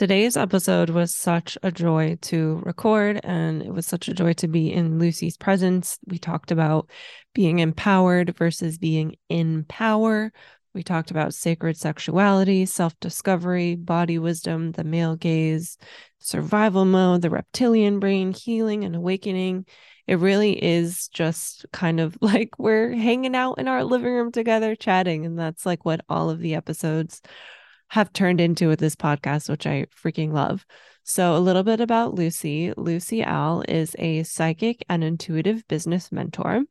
Today's episode was such a joy to record, and it was such a joy to be in Lucie's presence. We talked about being empowered versus being in power. We talked about sacred sexuality, self discovery, body wisdom, the male gaze, survival mode, the reptilian brain, healing and awakening. It really is just kind of like we're hanging out in our living room together, chatting. And that's like what all of the episodes have turned into with this podcast, which I freaking love. So, a little bit about Lucie. Lucie Al is a psychic and intuitive business mentor.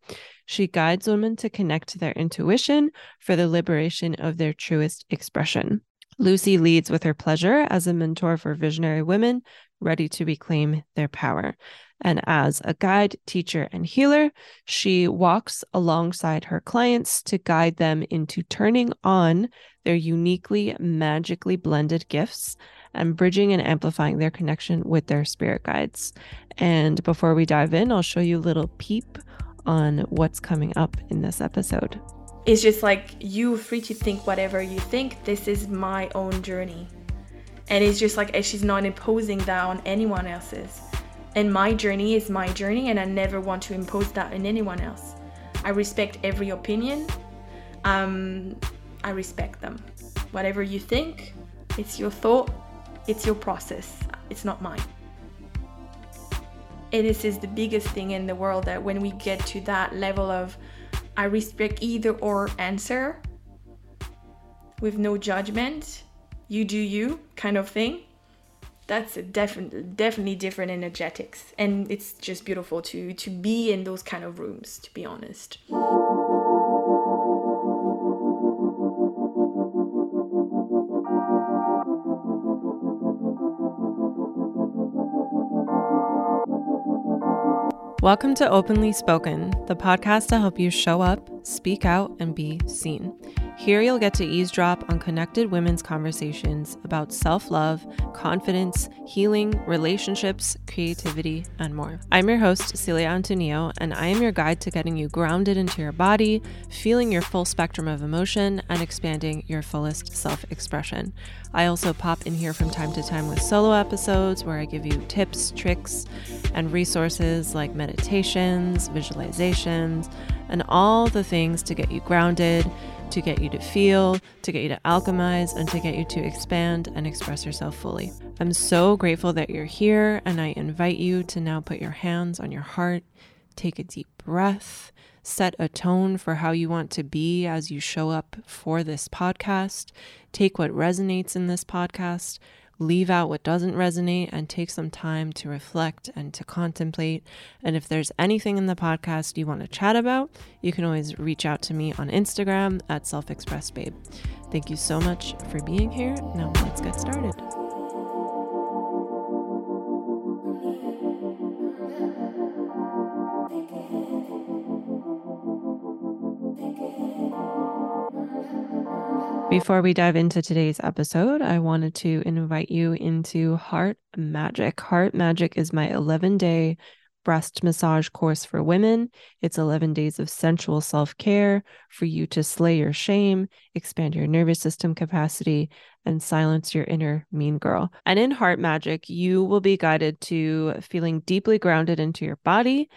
She guides women to connect to their intuition for the liberation of their truest expression. Lucie leads with her pleasure as a mentor for visionary women ready to reclaim their power. And as a guide, teacher, and healer, she walks alongside her clients to guide them into turning on their uniquely, magically blended gifts and bridging and amplifying their connection with their spirit guides. And before we dive in, I'll show you a little peep on what's coming up in this episode. It's just like you free to think whatever you think. This is my own journey. And it's just like she's not imposing that on anyone else's. And my journey is my journey, and I never want to impose that on anyone else. I respect every opinion. Um, I respect them. Whatever you think, it's your thought, it's your process, it's not mine. And this is the biggest thing in the world that when we get to that level of I respect either or answer with no judgment, you do you kind of thing, that's definitely definitely different energetics and it's just beautiful to to be in those kind of rooms to be honest Welcome to Openly Spoken, the podcast to help you show up, speak out, and be seen. Here you'll get to eavesdrop on connected women's conversations about self love, confidence, healing, relationships, creativity, and more. I'm your host, Cilia Antonio, and I am your guide to getting you grounded into your body, feeling your full spectrum of emotion, and expanding your fullest self expression. I also pop in here from time to time with solo episodes where I give you tips, tricks, and resources like meditations, visualizations, and all the things to get you grounded to get you to feel, to get you to alchemize, and to get you to expand and express yourself fully. I'm so grateful that you're here, and I invite you to now put your hands on your heart, take a deep breath, set a tone for how you want to be as you show up for this podcast, take what resonates in this podcast leave out what doesn't resonate and take some time to reflect and to contemplate. And if there's anything in the podcast you want to chat about, you can always reach out to me on Instagram at Self Expressed Babe. Thank you so much for being here. Now let's get started. Before we dive into today's episode, I wanted to invite you into Heart Magick. Heart Magick is my 11 day breast massage course for women. It's 11 days of sensual self care for you to slay your shame, expand your nervous system capacity, and silence your inner mean girl. And in Heart Magick, you will be guided to feeling deeply grounded into your body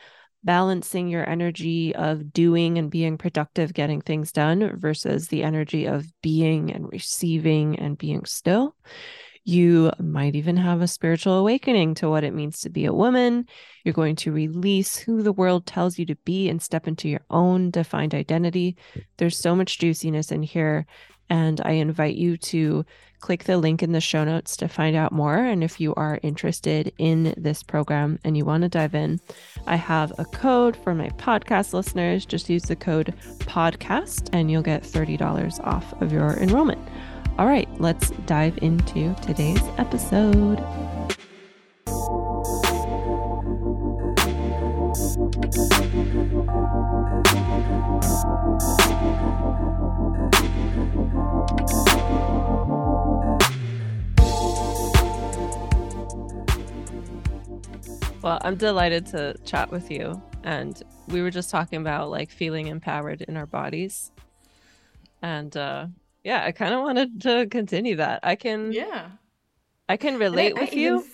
balancing your energy of doing and being productive, getting things done versus the energy of being and receiving and being still. You might even have a spiritual awakening to what it means to be a woman. You're going to release who the world tells you to be and step into your own defined identity. There's so much juiciness in here. And I invite you to click the link in the show notes to find out more. And if you are interested in this program and you want to dive in, I have a code for my podcast listeners. Just use the code podcast and you'll get $30 off of your enrollment. All right, let's dive into today's episode. Well, I'm delighted to chat with you. And we were just talking about like feeling empowered in our bodies. And uh yeah, I kind of wanted to continue that. I can Yeah. I can relate with you.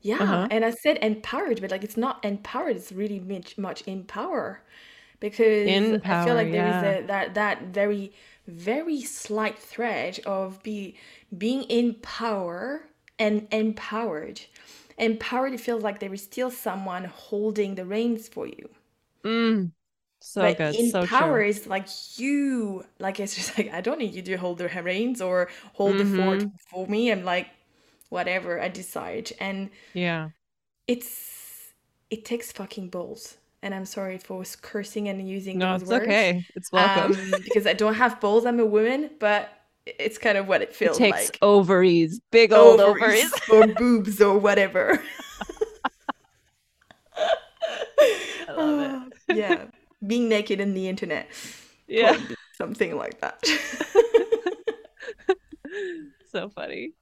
yeah, uh-huh. and I said empowered, but like it's not empowered. It's really much much empower, because empower, I feel like there yeah. is a that that very very slight thread of be being in power and empowered. Empowered, it feels like there is still someone holding the reins for you. Mm, so but good. In so power true. is like you, like it's just like I don't need you to hold the reins or hold mm-hmm. the fort mm-hmm. for me. I'm like, whatever I decide, and yeah, it's it takes fucking balls. And I'm sorry for cursing and using no, those it's words. okay. It's welcome um, because I don't have balls. I'm a woman, but it's kind of what it feels it takes like. ovaries, big old ovaries, ovaries. or boobs or whatever. I love it. yeah, being naked in the internet. Yeah, something like that. so funny.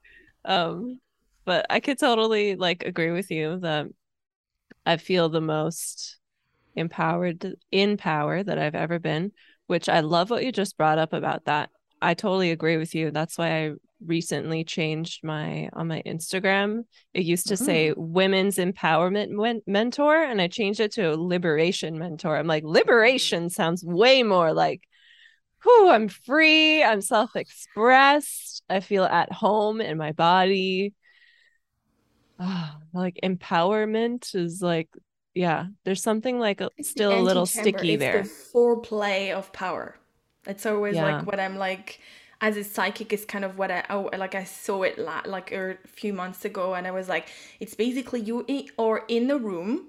Um, but I could totally like agree with you that I feel the most empowered in power that I've ever been, which I love what you just brought up about that. I totally agree with you. That's why I recently changed my on my Instagram. It used to mm-hmm. say women's empowerment men- mentor and I changed it to liberation mentor. I'm like liberation sounds way more like who I'm free, I'm self-expressed, I feel at home in my body. Oh, like empowerment is like yeah, there's something like a, still a little sticky it's there. The foreplay of power. It's always yeah. like what I'm like as a psychic is kind of what I oh, like I saw it la- like a few months ago and I was like it's basically you in, or in the room.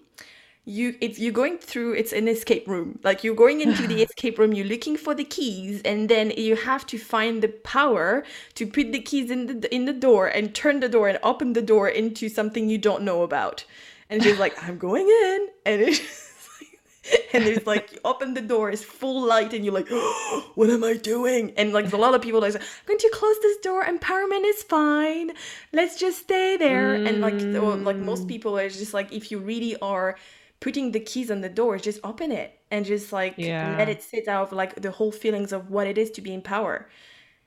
You it's you're going through it's an escape room. Like you're going into the escape room you're looking for the keys and then you have to find the power to put the keys in the in the door and turn the door and open the door into something you don't know about. And she's like i'm going in. And it's and there's like you open the door, it's full light, and you're like, oh, what am I doing? And like a lot of people are like, going to close this door. Empowerment is fine. Let's just stay there. Mm. And like, or, like most mm. people are just like, if you really are putting the keys on the door, just open it and just like yeah. let it sit out like the whole feelings of what it is to be in power.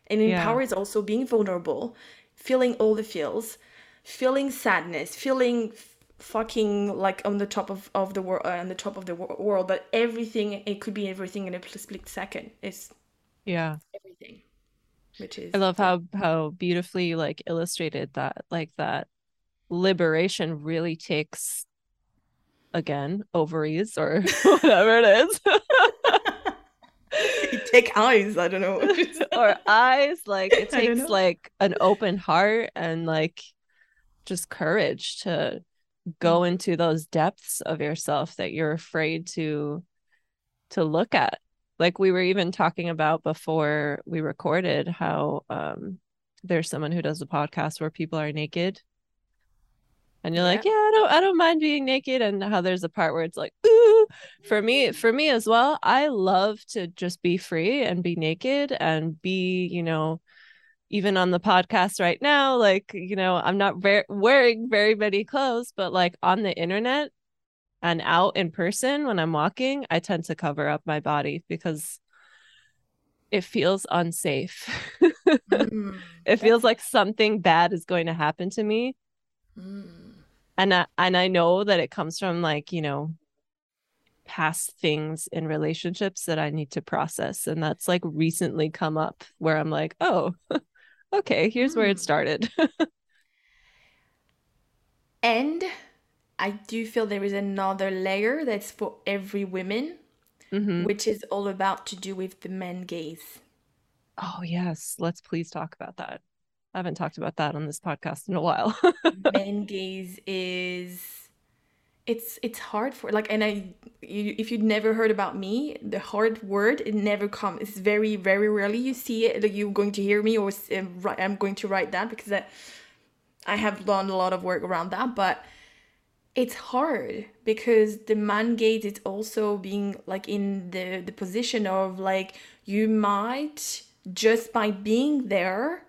And in yeah. power is also being vulnerable, feeling all the feels, feeling sadness, feeling fucking like on the top of, of the world uh, on the top of the wor- world but everything it could be everything in a split second it's yeah. everything which is i love how how beautifully you like illustrated that like that liberation really takes again ovaries or whatever it is. You take eyes i don't know or eyes like it takes like an open heart and like just courage to go mm. into those depths of yourself that you're afraid to to look at like we were even talking about before we recorded how um there's someone who does a podcast where people are naked and you're yeah. like yeah i don't i don't mind being naked and how there's a part where it's like ooh for me for me as well i love to just be free and be naked and be you know even on the podcast right now like you know i'm not ver- wearing very many clothes but like on the internet and out in person when i'm walking i tend to cover up my body because it feels unsafe. Mm, it feels like something bad is going to happen to me. Mm. and I, and i know that it comes from like you know past things in relationships that i need to process. And that's like recently come up where i'm like oh okay, here's mm. where it hmm. started. and I do feel there is another layer that's for every woman, mm-hmm. which is all about to do with the men gaze. Oh yes, let's please talk about that. I haven't talked about that on this podcast in a while. men gaze is it's it's hard for like and i you, if you'd never heard about me the hard word it never comes it's very very rarely you see it like you're going to hear me or i'm going to write that because i i have done a lot of work around that but it's hard because the man gate is also being like in the the position of like you might just by being there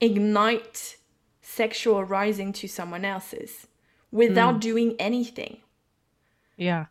ignite sexual rising to someone else's without mm. doing anything. Yeah.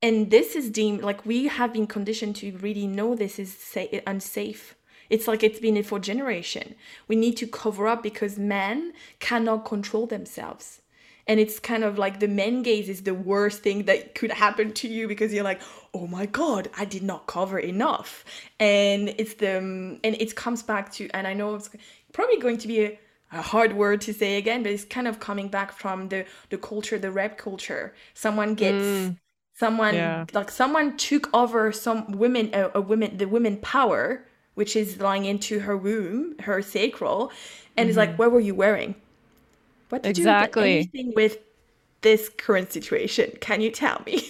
And this is deemed like we have been conditioned to really know this is say unsafe. It's like it's been it for generation. We need to cover up because men cannot control themselves. And it's kind of like the men gaze is the worst thing that could happen to you because you're like, oh my god, I did not cover enough. And it's the and it comes back to and I know it's probably going to be a, a hard word to say again, but it's kind of coming back from the the culture, the rap culture. Someone gets Mm, someone yeah. like someone took over some women a, a women the women power which is lying into her womb her sacral and it's like what were you wearing what did you Exactly. anything with this current situation can you tell me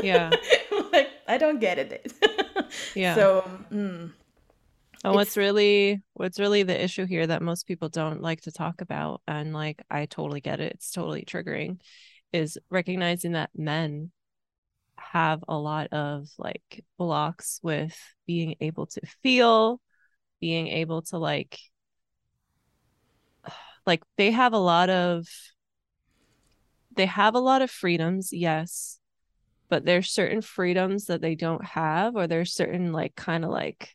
Yeah. like i don't get it Yeah. so mm, And what's really what's really the issue here that most people don't like to talk about, and like I totally get it, it's totally triggering, is recognizing that men have a lot of like blocks with being able to feel, being able to like like they have a lot of they have a lot of freedoms, yes, but there's certain freedoms that they don't have, or there's certain like kind of like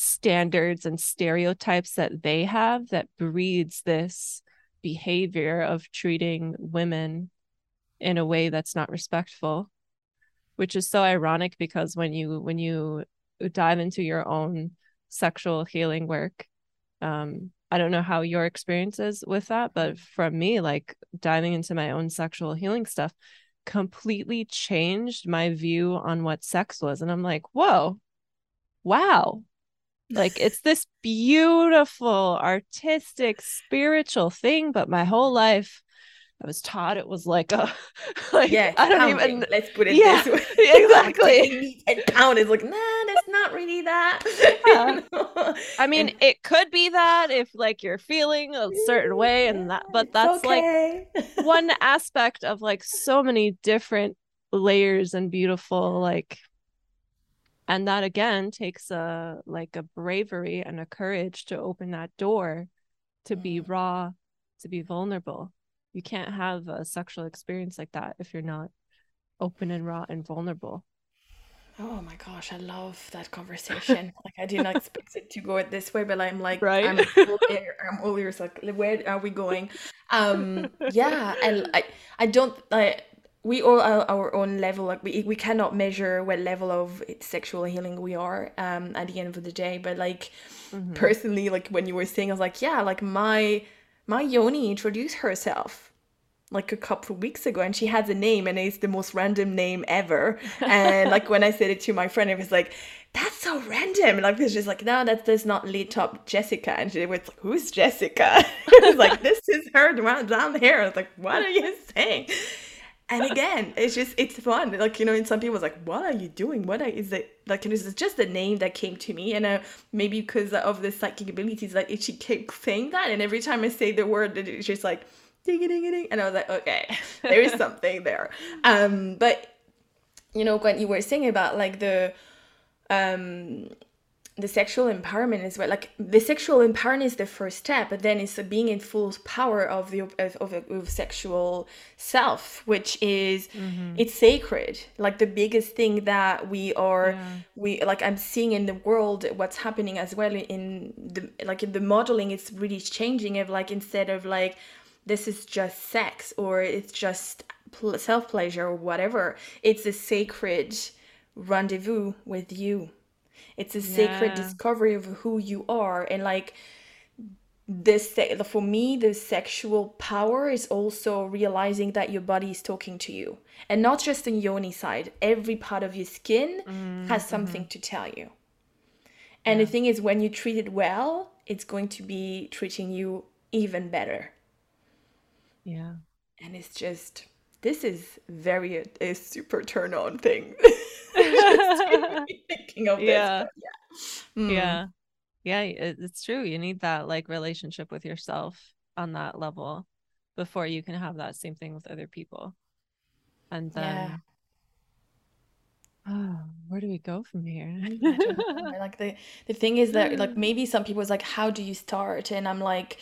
standards and stereotypes that they have that breeds this behavior of treating women in a way that's not respectful which is so ironic because when you when you dive into your own sexual healing work um i don't know how your experience is with that but from me like diving into my own sexual healing stuff completely changed my view on what sex was. And i'm like whoa wow like it's this beautiful artistic spiritual thing but my whole life i was taught it was like a like yeah i don't even let's put it yeah this way. Exactly. and pound is like nah that's not really that. Yeah. You know? I mean, And- it could be that if like you're feeling a certain way mm, and that, but that's like one aspect of like so many different layers and beautiful like and that again takes a like a bravery and a courage to open that door to be Mm. raw, to be vulnerable. You can't have a sexual experience like that if you're not open and raw and vulnerable. Oh my gosh, I love that conversation. Like I did not expect it to go this way, but I'm like, Right? I'm all ear, I'm all ears. Like, where are we going? Um, yeah, and I, I don't like. We all are our own level. Like we, we cannot measure what level of sexual healing we are. Um, at the end of the day, but like Mhm. personally, like when you were saying, I was like, yeah, like my my Yoni introduced herself like a couple of weeks ago and she has a name and it's the most random name ever and like when i said it to my friend it was like that's so random and like it's just like no that does not lead top jessica and she was like who's jessica it was like this is her down down here i was like what are you saying and again it's just it's fun. Like you know and some people was like what are you doing? What are, is it like it was just a name that came to me? And uh, maybe because of the psychic abilities like she kept saying that. And every time i say the word it's just like ding ding ding and i was like okay there is something there. Um but you know when you were saying about like the um the sexual empowerment as well like the sexual empowerment is the first step but then it's being in full power of the of, of, of sexual self which is Mhm. it's sacred like the biggest thing that we are Yeah. we like i'm seeing in the world what's happening as well in the like in the modeling it's really changing of like instead of like this is just sex or it's just self pleasure or whatever it's a sacred rendezvous with you it's a sacred Yeah. discovery of who you are and like this for me the sexual power is also realizing that your body is talking to you and not just the yoni side. Every part of your skin mm-hmm, has mm-hmm. something to tell you. And the thing is when you treat it well it's going to be treating you even better. Yeah. and it's just this is very a, a super turn on thing thinking of Yeah. this yeah Mm. Yeah. Yeah, it's true. You need that like relationship with yourself on that level before you can have that same thing with other people. And Yeah. then oh, where do we go from here? I don't know. Like the the thing is that like maybe some people is like, how do you start? And I'm like,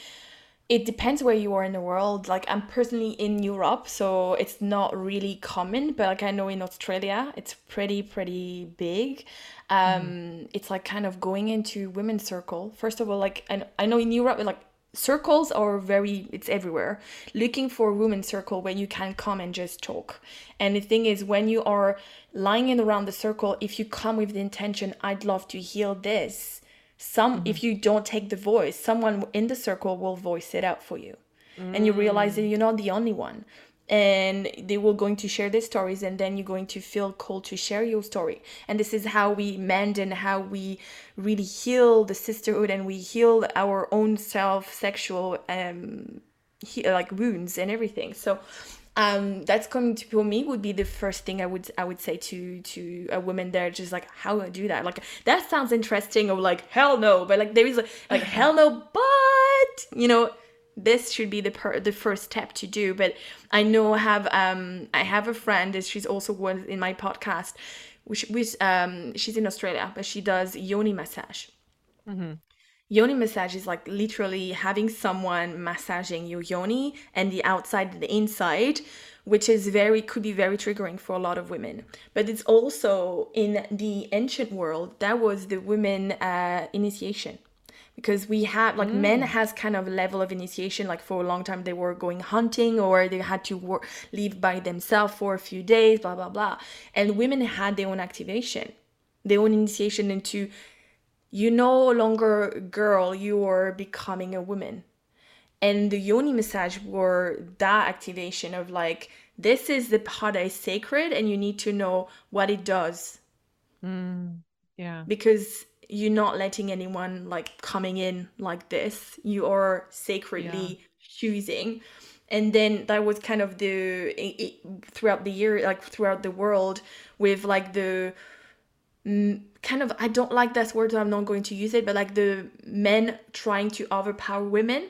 it depends where you are in the world. Like I'm personally in Europe, so it's not really common, but like I know in Australia, it's pretty pretty big. Um, mm. it's like kind of going into women's circle. First of all, like and I know in Europe, like circles are very it's everywhere looking for a women's circle where you can come and just talk and the thing is when you are lying in around the circle if you come with the intention i'd love to heal this some mm-hmm. if you don't take the voice someone in the circle will voice it out for you mm. and you realize that mm. you're not the only one and they will going to share their stories and then you're going to feel called to share your story and this is how we mend and how we really heal the sisterhood and we heal our own self sexual um he, like wounds and everything so um, that's coming to for me would be the first thing I would I would say to to a woman there just like how do I do that? Like that sounds interesting or like hell no. But like there is like, like hell no but you know this should be the per- the first step to do. But I know I have um I have a friend she's also one in my podcast which which um she's in Australia but she does yoni massage. Mm-hmm yoni massage is like literally having someone massaging your yoni and the outside and the inside which is very could be very triggering for a lot of women. But it's also in the ancient world that was the women uh, initiation. Because we have like mm. men has kind of a level of initiation like for a long time they were going hunting or they had to work, live by themselves for a few days blah blah blah. And women had their own activation their own initiation into you no longer a girl, you are becoming a woman. And the yoni massage were that activation of like, this is the part that is sacred and you need to know what it does. Mm, yeah. Because you're not letting anyone like coming in like this. You are sacredly yeah. choosing. And then that was kind of the it, it, throughout the year, like throughout the world, with like the kind of I don't like that word, so I'm not going to use it, but like the men trying to overpower women.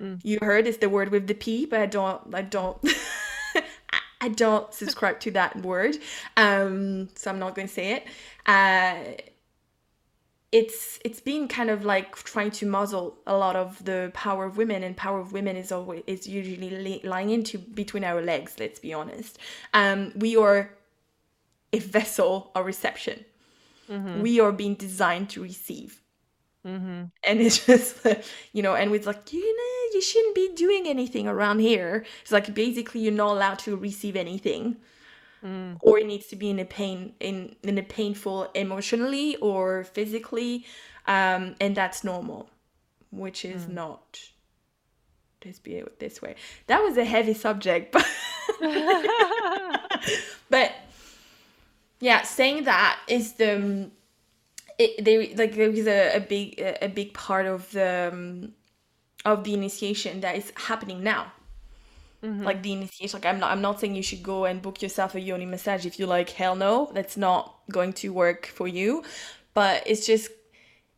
Mm. You heard it's the word with the P, but I don't I don't I don't subscribe to that word. Um, so I'm not going to say it. Uh, it's it's been kind of like trying to muzzle a lot of the power of women and power of women is always is usually lying into between our legs let's be honest um we are a vessel or reception. Mm-hmm. We are being designed to receive. Mm-hmm. And it's just, you know, and it's like, you know, you shouldn't be doing anything around here. It's like basically you're not allowed to receive anything. Mm. Or it needs to be in a pain in in a painful emotionally or physically. Um, and that's normal, which is mm. not let's be it this way. That was a heavy subject, but but yeah saying that is the um, it, they like there is a, a big a big part of the um, of the initiation that is happening now mm-hmm. like the initiation like i'm not i'm not saying you should go and book yourself a yoni massage if you like hell no that's not going to work for you but it's just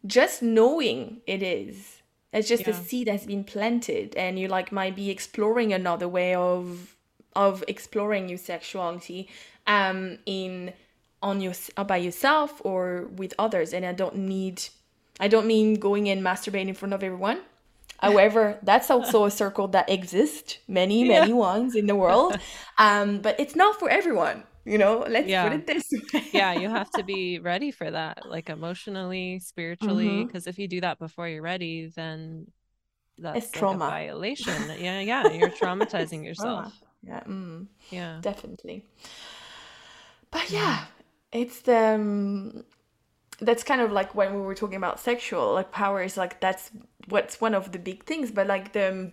just knowing it is it's just yeah. a seed that's been planted and you like might be exploring another way of of exploring your sexuality um in on your by yourself or with others and i don't need i don't mean going and masturbating in front of everyone however that's also a circle that exists many many yeah. ones in the world um but it's not for everyone you know let's yeah. put it this way yeah you have to be ready for that like emotionally spiritually because mm-hmm. if you do that before you're ready then that's it's like trauma violation yeah yeah you're traumatizing yourself trauma. yeah mm. yeah definitely but yeah it's the um, that's kind of like when we were talking about sexual like power is like that's what's one of the big things but like the um,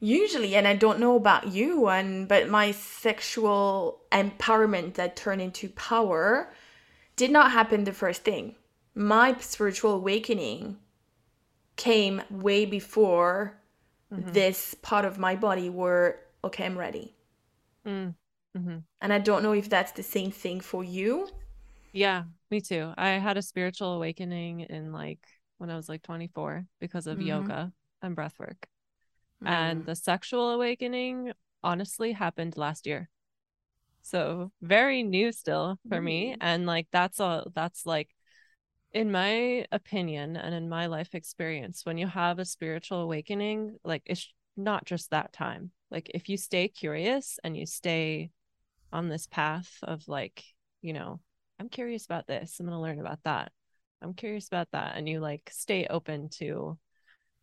usually and i don't know about you and but my sexual empowerment that turned into power did not happen the first thing my spiritual awakening came way before mm-hmm. this part of my body were okay i'm ready mm. Mm-hmm. And I don't know if that's the same thing for you. Yeah, me too. I had a spiritual awakening in like when I was like 24 because of mm-hmm. yoga and breath work. Mm. And the sexual awakening honestly happened last year. So very new still for mm. me. And like that's all that's like in my opinion and in my life experience, when you have a spiritual awakening, like it's not just that time. Like if you stay curious and you stay on this path of like, you know, I'm curious about this, I'm going to learn about that. I'm curious about that. And you like stay open to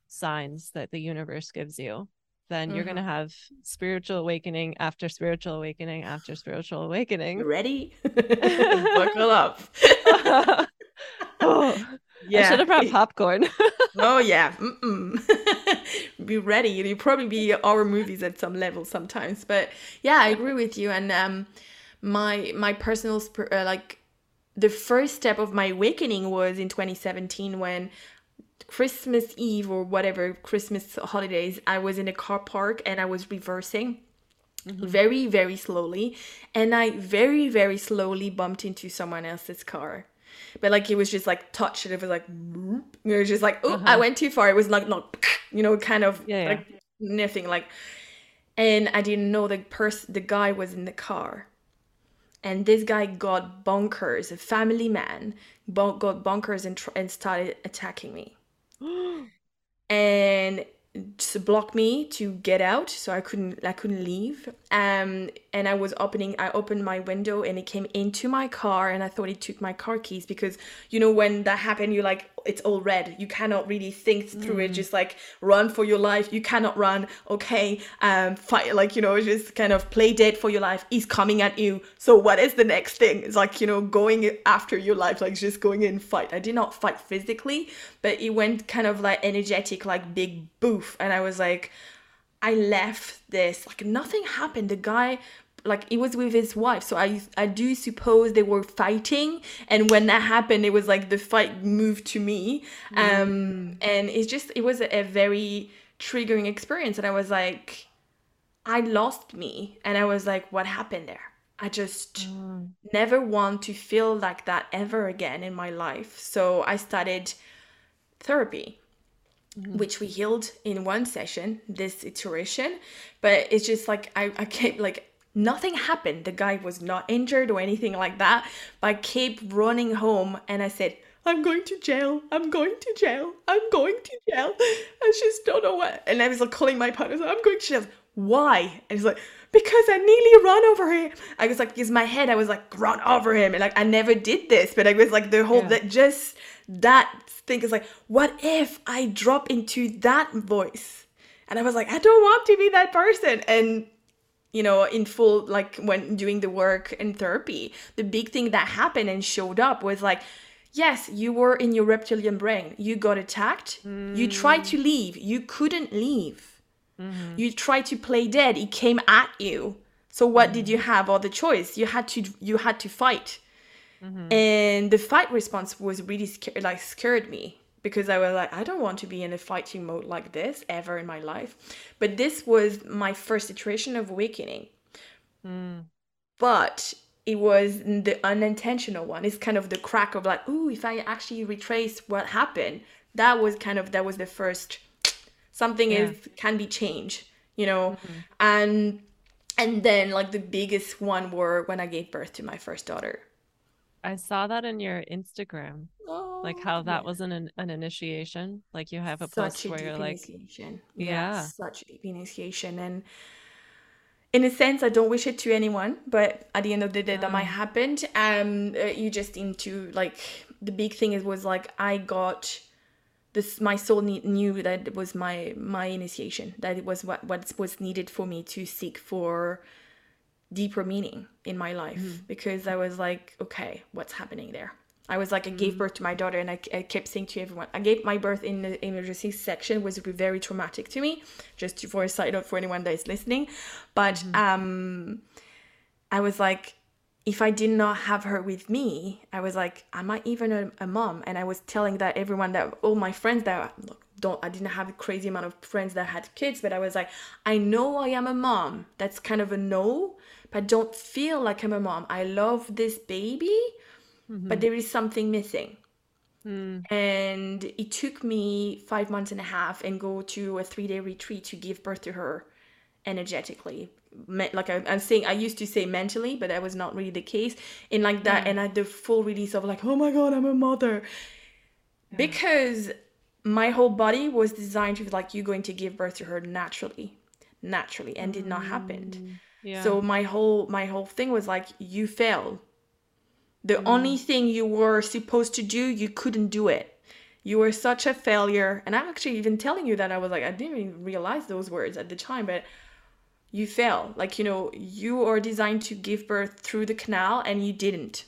signs that the universe gives you, then mm-hmm. you're going to have spiritual awakening after spiritual awakening after spiritual awakening. ready? Buckle up. oh, yeah. I should have brought popcorn. oh yeah. Be ready. You probably be our movies at some level sometimes, but yeah, I agree with you. And um, my my personal sp- uh, like the first step of my awakening was in 2017 when Christmas Eve or whatever Christmas holidays, I was in a car park and I was reversing mm-hmm. very, very slowly. And I very, very slowly bumped into someone else's car. But like it was just like touched and it was like it was just like oh uh-huh. I went too far. It was like not you know kind of yeah, like yeah. nothing like and I didn't know the person the guy was in the car and this guy got bonkers a family man got bonkers and, tr- and started attacking me and to block me to get out so i couldn't i couldn't leave. Um and i was opening i opened my window and it came into my car and i thought it took my car keys because you know when that happened you're like it's all red. You cannot really think through mm. it just like run for your life. You cannot run. Okay um fight like you know just kind of play dead for your life. He's coming at you. So what is the next thing? It's like you know going after your life like just going in fight. I did not fight physically but it went kind of like energetic like big boof. And i was like I left this like nothing happened. The guy like he was with his wife. So i i do suppose they were fighting. And when that happened it was like the fight moved to me. Um mm. and it's just it was a, a, very triggering experience. And i was like i lost me. And i was like what happened there? I just mm. never want to feel like that ever again in my life. So i started therapy Mm-hmm. which we healed in one session this iteration but it's just like I, I kept like nothing happened. The guy was not injured or anything like that. But I kept running home and I said, I'm going to jail. I'm going to jail. I'm going to jail. I just don't know what. And I was like calling my partner, I'm going to jail. Why? And he's like, because I nearly run over him. I was like, because my head, I was like, run over him. And like, I never did this, but I was like, the whole, yeah. that just that thing is like, what if I drop into that voice? And I was like, I don't want to be that person. And you know, in full, like when doing the work in therapy, the big thing that happened and showed up was like, yes, you were in your reptilian brain. You got attacked. Mm. You tried to leave. You couldn't leave. Mm-hmm. You tried to play dead. It came at you. So what mm-hmm. did you have other choice? You had to you had to fight. Mm-hmm. And the fight response was really scared like scared me because I was like, I don't want to be in a fighting mode like this ever in my life. But this was my first iteration of awakening. Mm. But it was the unintentional one. It's kind of the crack of like, ooh, if I actually retrace what happened, that was kind of that was the first something yeah. is can be changed, you know. Mm-hmm. And and then like the biggest one were when I gave birth to my first daughter. I saw that in your Instagram. Oh, like how that yeah. was an an initiation. Like you have a such post a where you're like. Yeah. yeah. Such a deep initiation. And in a sense, I don't wish it to anyone, but at the end of the day, that might happen. Um, you just into like the big thing is was like I got this. My soul ne- knew that it was my my initiation. That it was what what was needed for me to seek for deeper meaning in my life mm. because I was like, okay, what's happening there? I was like, I gave mm. birth to my daughter, and I, I kept saying to everyone, I gave my birth in the emergency section was very traumatic to me, just for a side note for anyone that is listening. But mm um, I was like, if I did not have her with me, I was like, am I even a, a mom? And I was telling that everyone that all my friends that look, don't I didn't have a crazy amount of friends that had kids, but I was like, I know I am a mom. That's kind of a no, but don't feel like I'm a mom. I love this baby, mm-hmm. but there is something missing. Mm. And it took me five months and a half and go to a three day retreat to give birth to her energetically. Like I, am saying, I used to say mentally, but that was not really the case. And like that, mm. and I had the full release of like, oh my god, I'm a mother. because my whole body was designed to be like you're going to give birth to her naturally naturally and did not happen Mm, Yeah. so my whole my whole thing was like you failed the Mm. only thing you were supposed to do you couldn't do it you were such a failure and i'm actually even telling you that i was like i didn't even realize those words at the time but you fail like you know you are designed to give birth through the canal and you didn't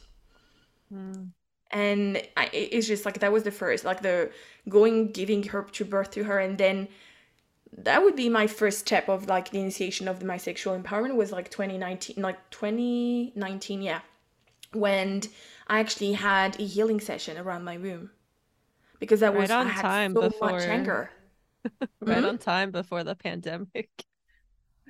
Mm. and I, it's just like that was the first like the going giving her to birth to her and then that would be my first step of like the initiation of the, my sexual empowerment was like 2019 like 2019 yeah when i actually had a healing session around my womb because that Right was on i had time so before- much anger right Mhm. on time before the pandemic.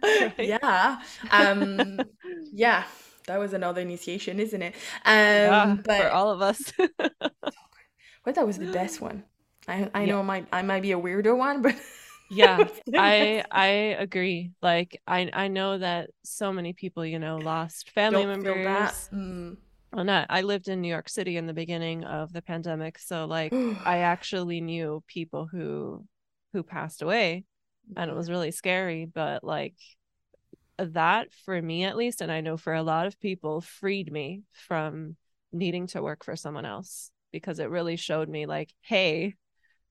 Right? yeah um yeah that was another initiation isn't it um Yeah, but for all of us. but that was the best one i i Yeah. know I might i might be a weirdo one but yeah, I. I agree. Like I I know that so many people, you know, lost family Don't members. Mm. Well, not. I lived in New York City in the beginning of the pandemic, so like I actually knew people who who passed away, and it was really scary. But like that, for me at least, and I know for a lot of people, freed me from needing to work for someone else because it really showed me like, hey,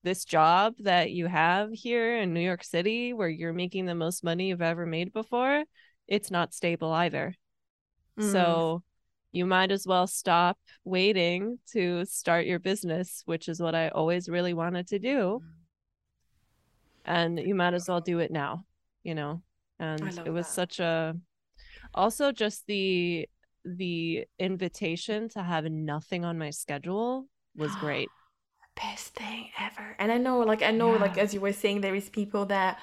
this job that you have here in New York City, where you're making the most money you've ever made before, it's not stable either. Mm. So you might as well stop waiting to start your business, which is what I always really wanted to do. And you might as well do it now, you know. And it was that. such a also just the the invitation to have nothing on my schedule was great. best thing ever and i know like i know like as you were saying there is people that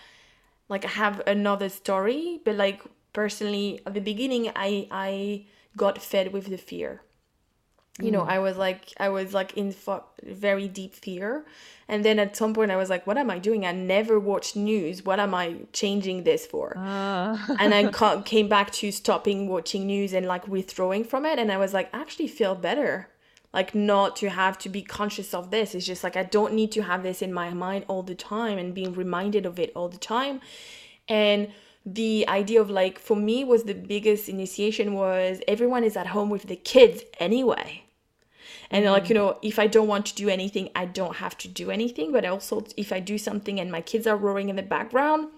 like have another story but like personally at the beginning i i got fed with the fear you know Mm. i was like i was like in fo- very deep fear. And then at some point i was like what am i doing? I never watched news. What am i changing this for? Ah. and I ca- came back to stopping watching news and like withdrawing from it. And i was like I actually feel better. Like not to have to be conscious of this. It's just like i don't need to have this in my mind all the time and being reminded of it all the time. And the idea of like for me was the biggest initiation was everyone is at home with the kids anyway. And like you mm. know if i don't want to do anything i don't have to do anything but also if i do something and my kids are roaring in the background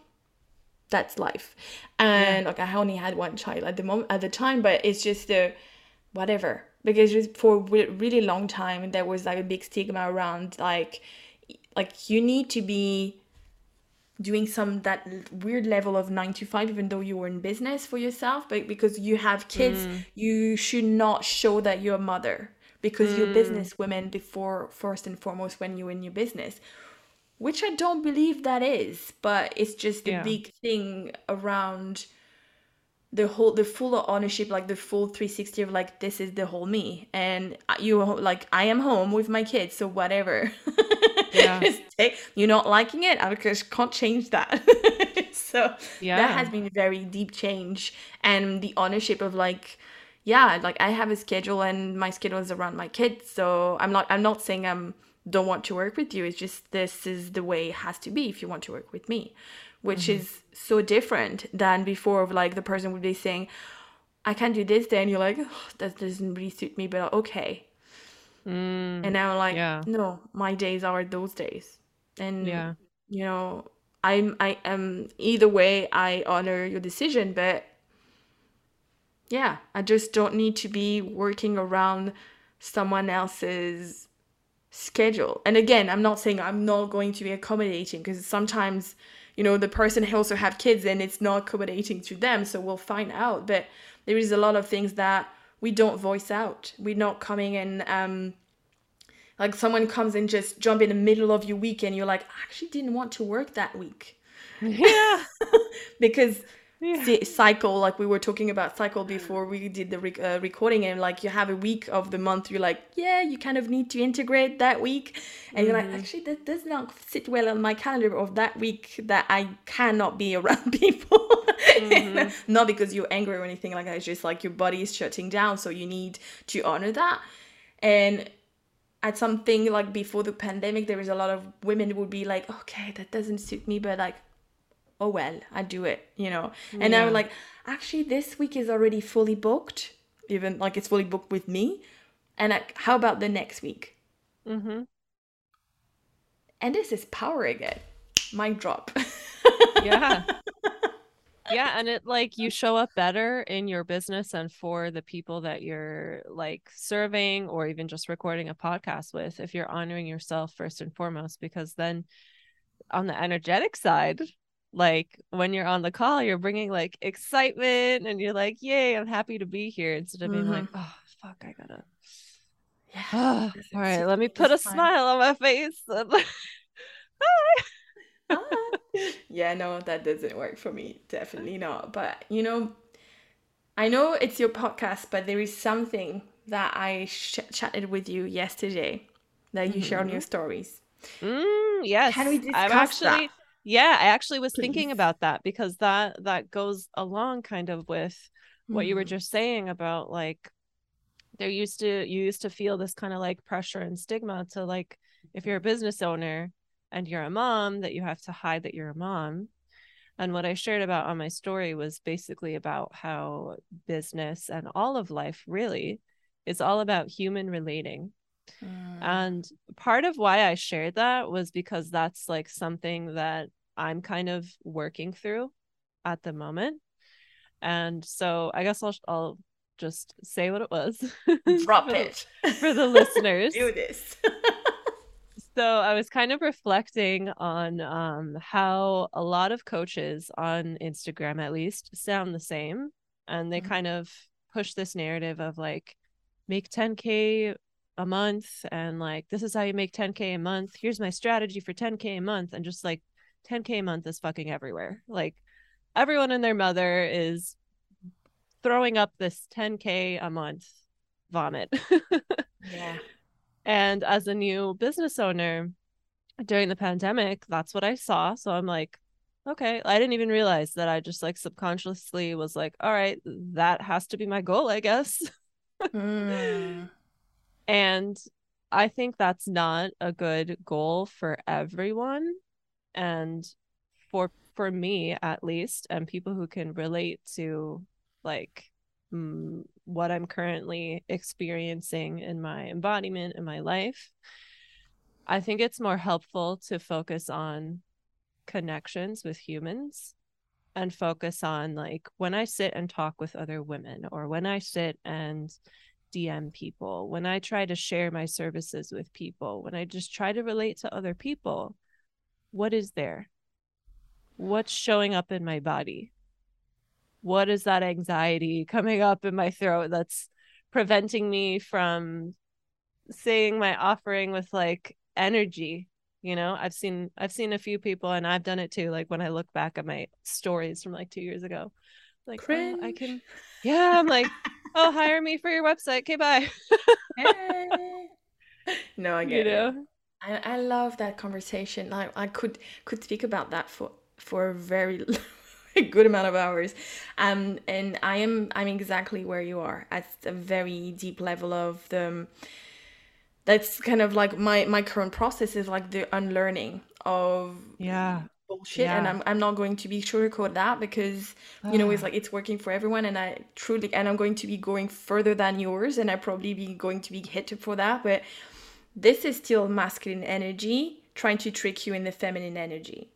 that's life. And like i only had one child at the moment at the time but it's just the whatever. Because just for a really long time there was like a big stigma around like like you need to be doing some that weird level of 9 to 5 even though you were in business for yourself but because you have kids mm. you should not show that you're a mother because you're mm. business women before first and foremost when you're in your business which I don't believe that is, but it's just the Yeah. big thing around the whole the full ownership like the full 360 of like this is the whole me and I- you like I am home with my kids so whatever Yeah. Take- you're not liking it? I just can't change that. So Yeah. that has been a very deep change and the ownership of like yeah like i have a schedule and my schedule is around my kids so i'm not i'm not saying i'm don't want to work with you. It's just this is the way it has to be if you want to work with me which mm-hmm. is so different than before of like the person would be saying i can't do this day and you're like "Oh, that doesn't really suit me but okay Mm, and now I'm like yeah. no my days are those days and yeah. you know i'm i am either way i honor your decision but yeah i just don't need to be working around someone else's schedule and again i'm not saying i'm not going to be accommodating because sometimes you know the person also have kids and it's not accommodating to them so we'll find out but there is a lot of things that we don't voice out we're not coming and um like someone comes and just jump in the middle of your week and you're like i actually didn't want to work that week Yeah. because Yeah. cycle like we were talking about cycle before we did the rec- uh, recording and like you have a week of the month you're like yeah you kind of need to integrate that week. And you're like actually that does not sit well on my calendar of that week that i cannot be around people. Not because you're angry or anything like that it's just like your body is shutting down so you need to honor that. And at something like before the pandemic, there was a lot of women would be like, okay, that doesn't suit me, but like, oh well, I do it, you know. And Yeah. now like, actually, this week is already fully booked, even like it's fully booked with me. And like, how about the next week? Mm-hmm. And this is power again. Mic drop. Yeah. Yeah, and it like you show up better in your business and for the people that you're like serving or even just recording a podcast with if you're honoring yourself first and foremost because then on the energetic side like when you're on the call you're bringing like excitement and you're like yay I'm happy to be here instead of being like oh fuck I gotta yeah. all This is right let me put a fun. smile on my face Ah. yeah, no, that doesn't work for me. Definitely not. But you know, I know it's your podcast, but there is something that I sh- chatted with you yesterday that you shared on your stories. Mm, yes. Can we I'm discuss that? Yeah, I actually was thinking about that because that that goes along kind of with what you were Mhm. just saying about like there used to you used to feel this kind of like pressure and stigma to like if you're a business owner and you're a mom that you have to hide that you're a mom. And what I shared about on my story was basically about how business and all of life really is all about human relating. Mm. And part of why I shared that was because that's like something that I'm kind of working through at the moment. And so I guess I'll I'll just say what it was. Drop for it for the listeners. Do this. So I was kind of reflecting on um, how a lot of coaches on Instagram, at least, sound the same, and they Mhm. kind of push this narrative of like make 10k a month, and like this is how you make 10k a month. Here's my strategy for 10k a month, and just like 10k a month is fucking everywhere. Like everyone and their mother is throwing up this 10k a month vomit. yeah. And as a new business owner during the pandemic, that's what I saw. So I'm like, okay, I didn't even realize that I just like subconsciously was like, all right, that has to be my goal, I guess. Mm. And I think that's not a good goal for everyone. And for for me at least, and people who can relate to like mm, what I'm currently experiencing in my embodiment in my life, I think it's more helpful to focus on connections with humans and focus on like when I sit and talk with other women or when I sit and DM people, when I try to share my services with people, when I just try to relate to other people, what is there? What's showing up in my body? What is that anxiety coming up in my throat that's preventing me from saying my offering with like energy? You know, I've seen I've seen a few people and I've done it too. Like when I look back at my stories from like two years ago. Like oh, I can yeah, I'm like, oh hire me for your website. Okay, bye. Hey. no, I you get it. I, I love that conversation. Like I could could speak about that for for a very good amount of hours. Um and I am I'm exactly where you are at a very deep level of the that's kind of like my my current process is like the unlearning of Yeah. Bullshit and I'm I'm not going to be sugarcoat that because you know it's ah. like it's working for everyone and I truly and I'm going to be going further than yours and I probably be going to be hit for that but this is still masculine energy trying to trick you in the feminine energy.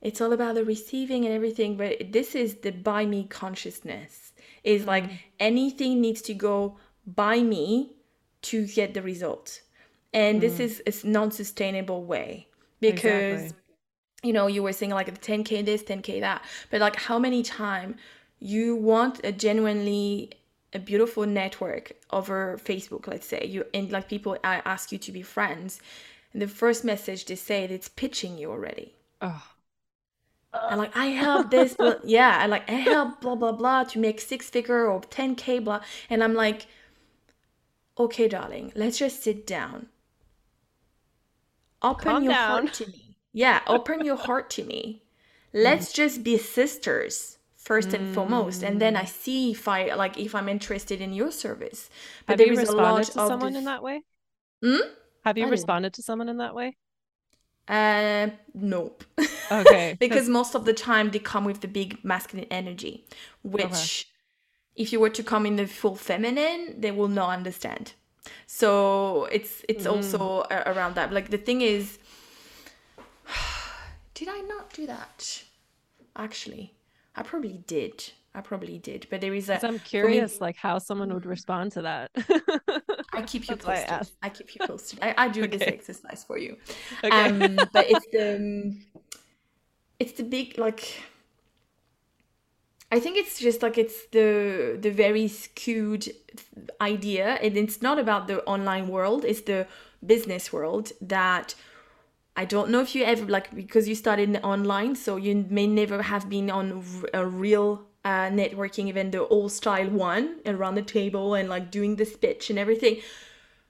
It's all about the receiving and everything but this is the by me consciousness. Is hmm. like anything needs to go by me to get the result. And this hmm. is a non-sustainable way. Because Exactly. You know you were saying like the 10k this 10k that but like how many time you want a genuinely a beautiful network over facebook let's say you and like people a- ask you to be friends and the first message they say it's pitching you already Oh, and like I help this, blah, yeah, and like I help blah blah blah to make six figure or 10k blah, and I'm like, okay, darling, let's just sit down. Open Calm your down. heart to me. Yeah, open your heart to me. Let's just be sisters first and foremost, and then I see if I like if I'm interested in your service. But have there you is a responded lot to of someone this- in that way? Hmm? Have you responded to someone in that way? Uh, nope. Okay. because most of the time they come with the big masculine energy, which if you were to come in the full feminine, they will not understand. So it's it's also a- around that. Like the thing is, did I not do that? Actually, I probably did. I probably did. But there is a. I'm for me- curious, like how someone would respond to that. I keep you why I posted. I, keep you posted. I, I do this exercise for you. Okay. Um, but it's the um, it's the big like. I think it's just like it's the the very skewed idea, and it's not about the online world. It's the business world that I don't know if you ever like because you started online, so you may never have been on a real uh, networking event, the old style one, around the table and like doing the speech and everything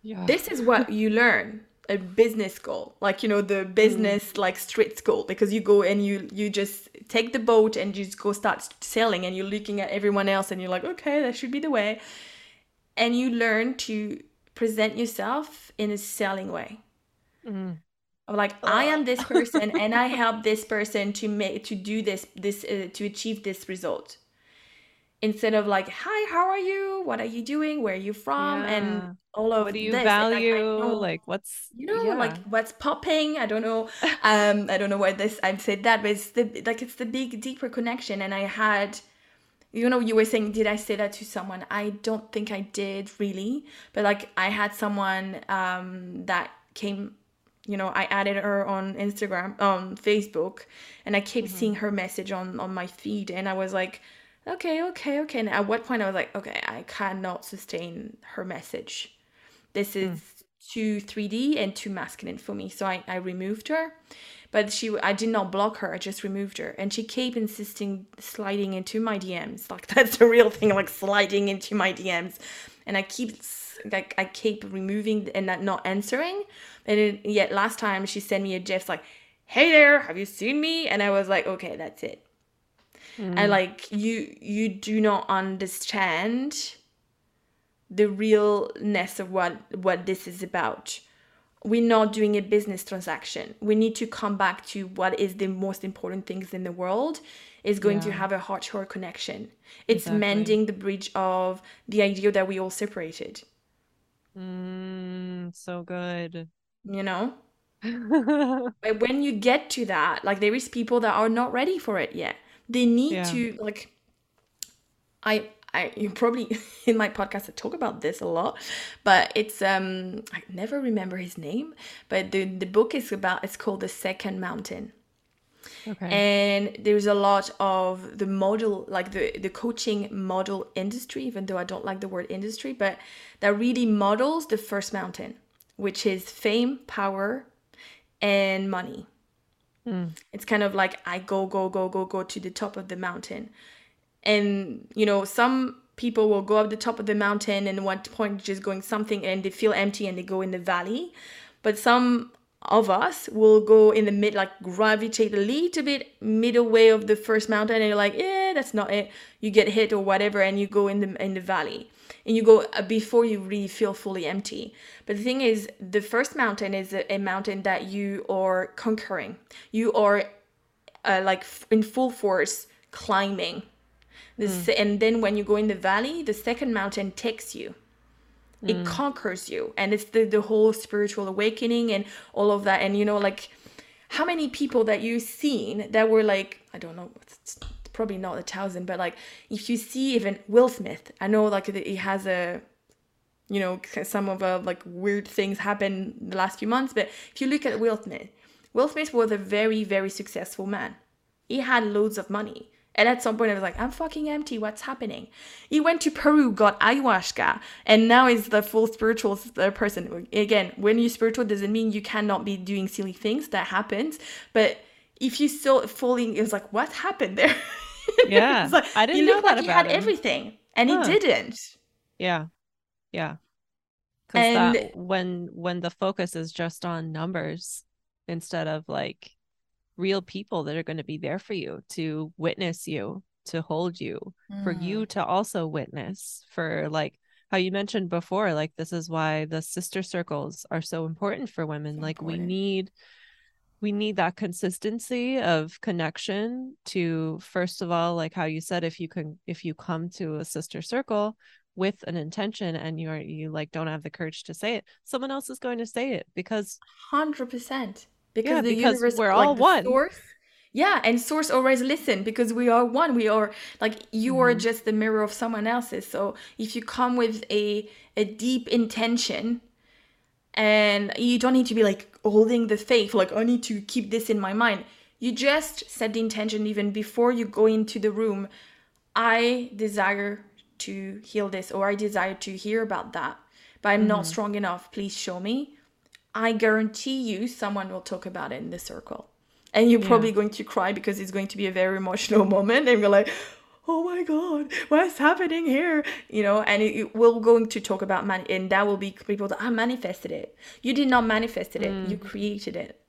yeah. this is what you learn a business school like you know the business like street school because you go and you you just take the boat and you just go start selling and you're looking at everyone else and you're like okay that should be the way and you learn to present yourself in a selling way Mhm. Of like i am this person and i help this person to make to do this this uh, to achieve this result instead of like hi how are you what are you doing where are you from Yeah. and all of What do you this. And, like, value? know- Like what's you know yeah. like what's popping i don't know um i don't know why this i've said that but it's the like it's the big deeper connection and i had you know you were saying did i say that to someone i don't think i did really but like i had someone um that came you know i added her on instagram on facebook and i kept mm-hmm. seeing her message on on my feed and i was like okay okay okay and at what point i was like okay i cannot sustain her message this hmm. is too 3D and too masculine for me. So I, I removed her. But she I did not block her, I just removed her. And she kept insisting sliding into my DMs. Like that's the real thing, like sliding into my DMs. And I keep like I keep removing and not, answering. And it, yet last time she sent me a GIF like, Hey there, have you seen me? And I was like, okay, that's it. And mm. like you you do not understand the realness of what what this is about we're not doing a business transaction we need to come back to what is the most important things in the world is going to have a heart to heart connection it's Exactly. mending the bridge of the idea that we all separated Mm, so good. you know but when you get to that like there is people that are not ready for it yet they need Yeah. to like i i you probably in my podcast i talk about this a lot but it's um i never remember his name but the the book is about it's called the second mountain okay. and there's a lot of the model like the the coaching model industry even though i don't like the word industry but that really models the first mountain which is fame power and money. Hmm. It's kind of like i go go go go go to the top of the mountain. And you know some people will go up the top of the mountain and at one point just going something and they feel empty and they go in the valley. But some of us will go in the mid like gravitate a little bit middle way of the first mountain and you're like yeah that's not it. You get hit or whatever and you go in the in the valley and you go uh, before you really feel fully empty. But the thing is the first mountain is a, a mountain that you are conquering. You are uh, like in full force climbing. This and then when you go in the valley the second mountain takes you it conquers you. And it's the, the whole spiritual awakening and all of that. And you know like how many people that you've seen that were like i don't know it's probably not a thousand but like if you see even will smith i know like he has a you know some of uh, like weird things happen the last few months but if you look at will smith will smith was a very very successful man. He had loads of money and at some point i was like i'm fucking empty what's happening he went to peru got ayahuasca and now he's the full spiritual uh, person again when you're spiritual doesn't mean you cannot be doing silly things that happens but if you still falling it was like what happened there Yeah, like, I didn't know that like he about had him. everything and Huh. he didn't Yeah. Yeah. Because when when the focus is just on numbers instead of like real people that are going to be there for you to witness you, to hold you, for Mm. you to also witness, for like how you mentioned before like this is why the sister circles are so important for women like we need we need that consistency of connection to first of all like how you said if you can if you come to a sister circle with an intention and you're you like don't have the courage to say it someone else is going to say it because 100% because yeah, the because universe we're like all one. source yeah and source always listen because we are one. We are like you are Mhm. just the mirror of someone else's. So if you come with a a deep intention and you don't need to be like holding the faith like i need to keep this in my mind. You just set the intention even before you go into the room i desire to heal this or i desire to hear about that but i'm not strong enough. Please show me i guarantee you someone will talk about it in the circle. And you're Yeah. probably going to cry because it's going to be a very emotional moment and you're like oh my god what's happening here? You know and it, it- we're going to talk about man and that will be people that i manifested it. You did not manifest it. You mm. created it.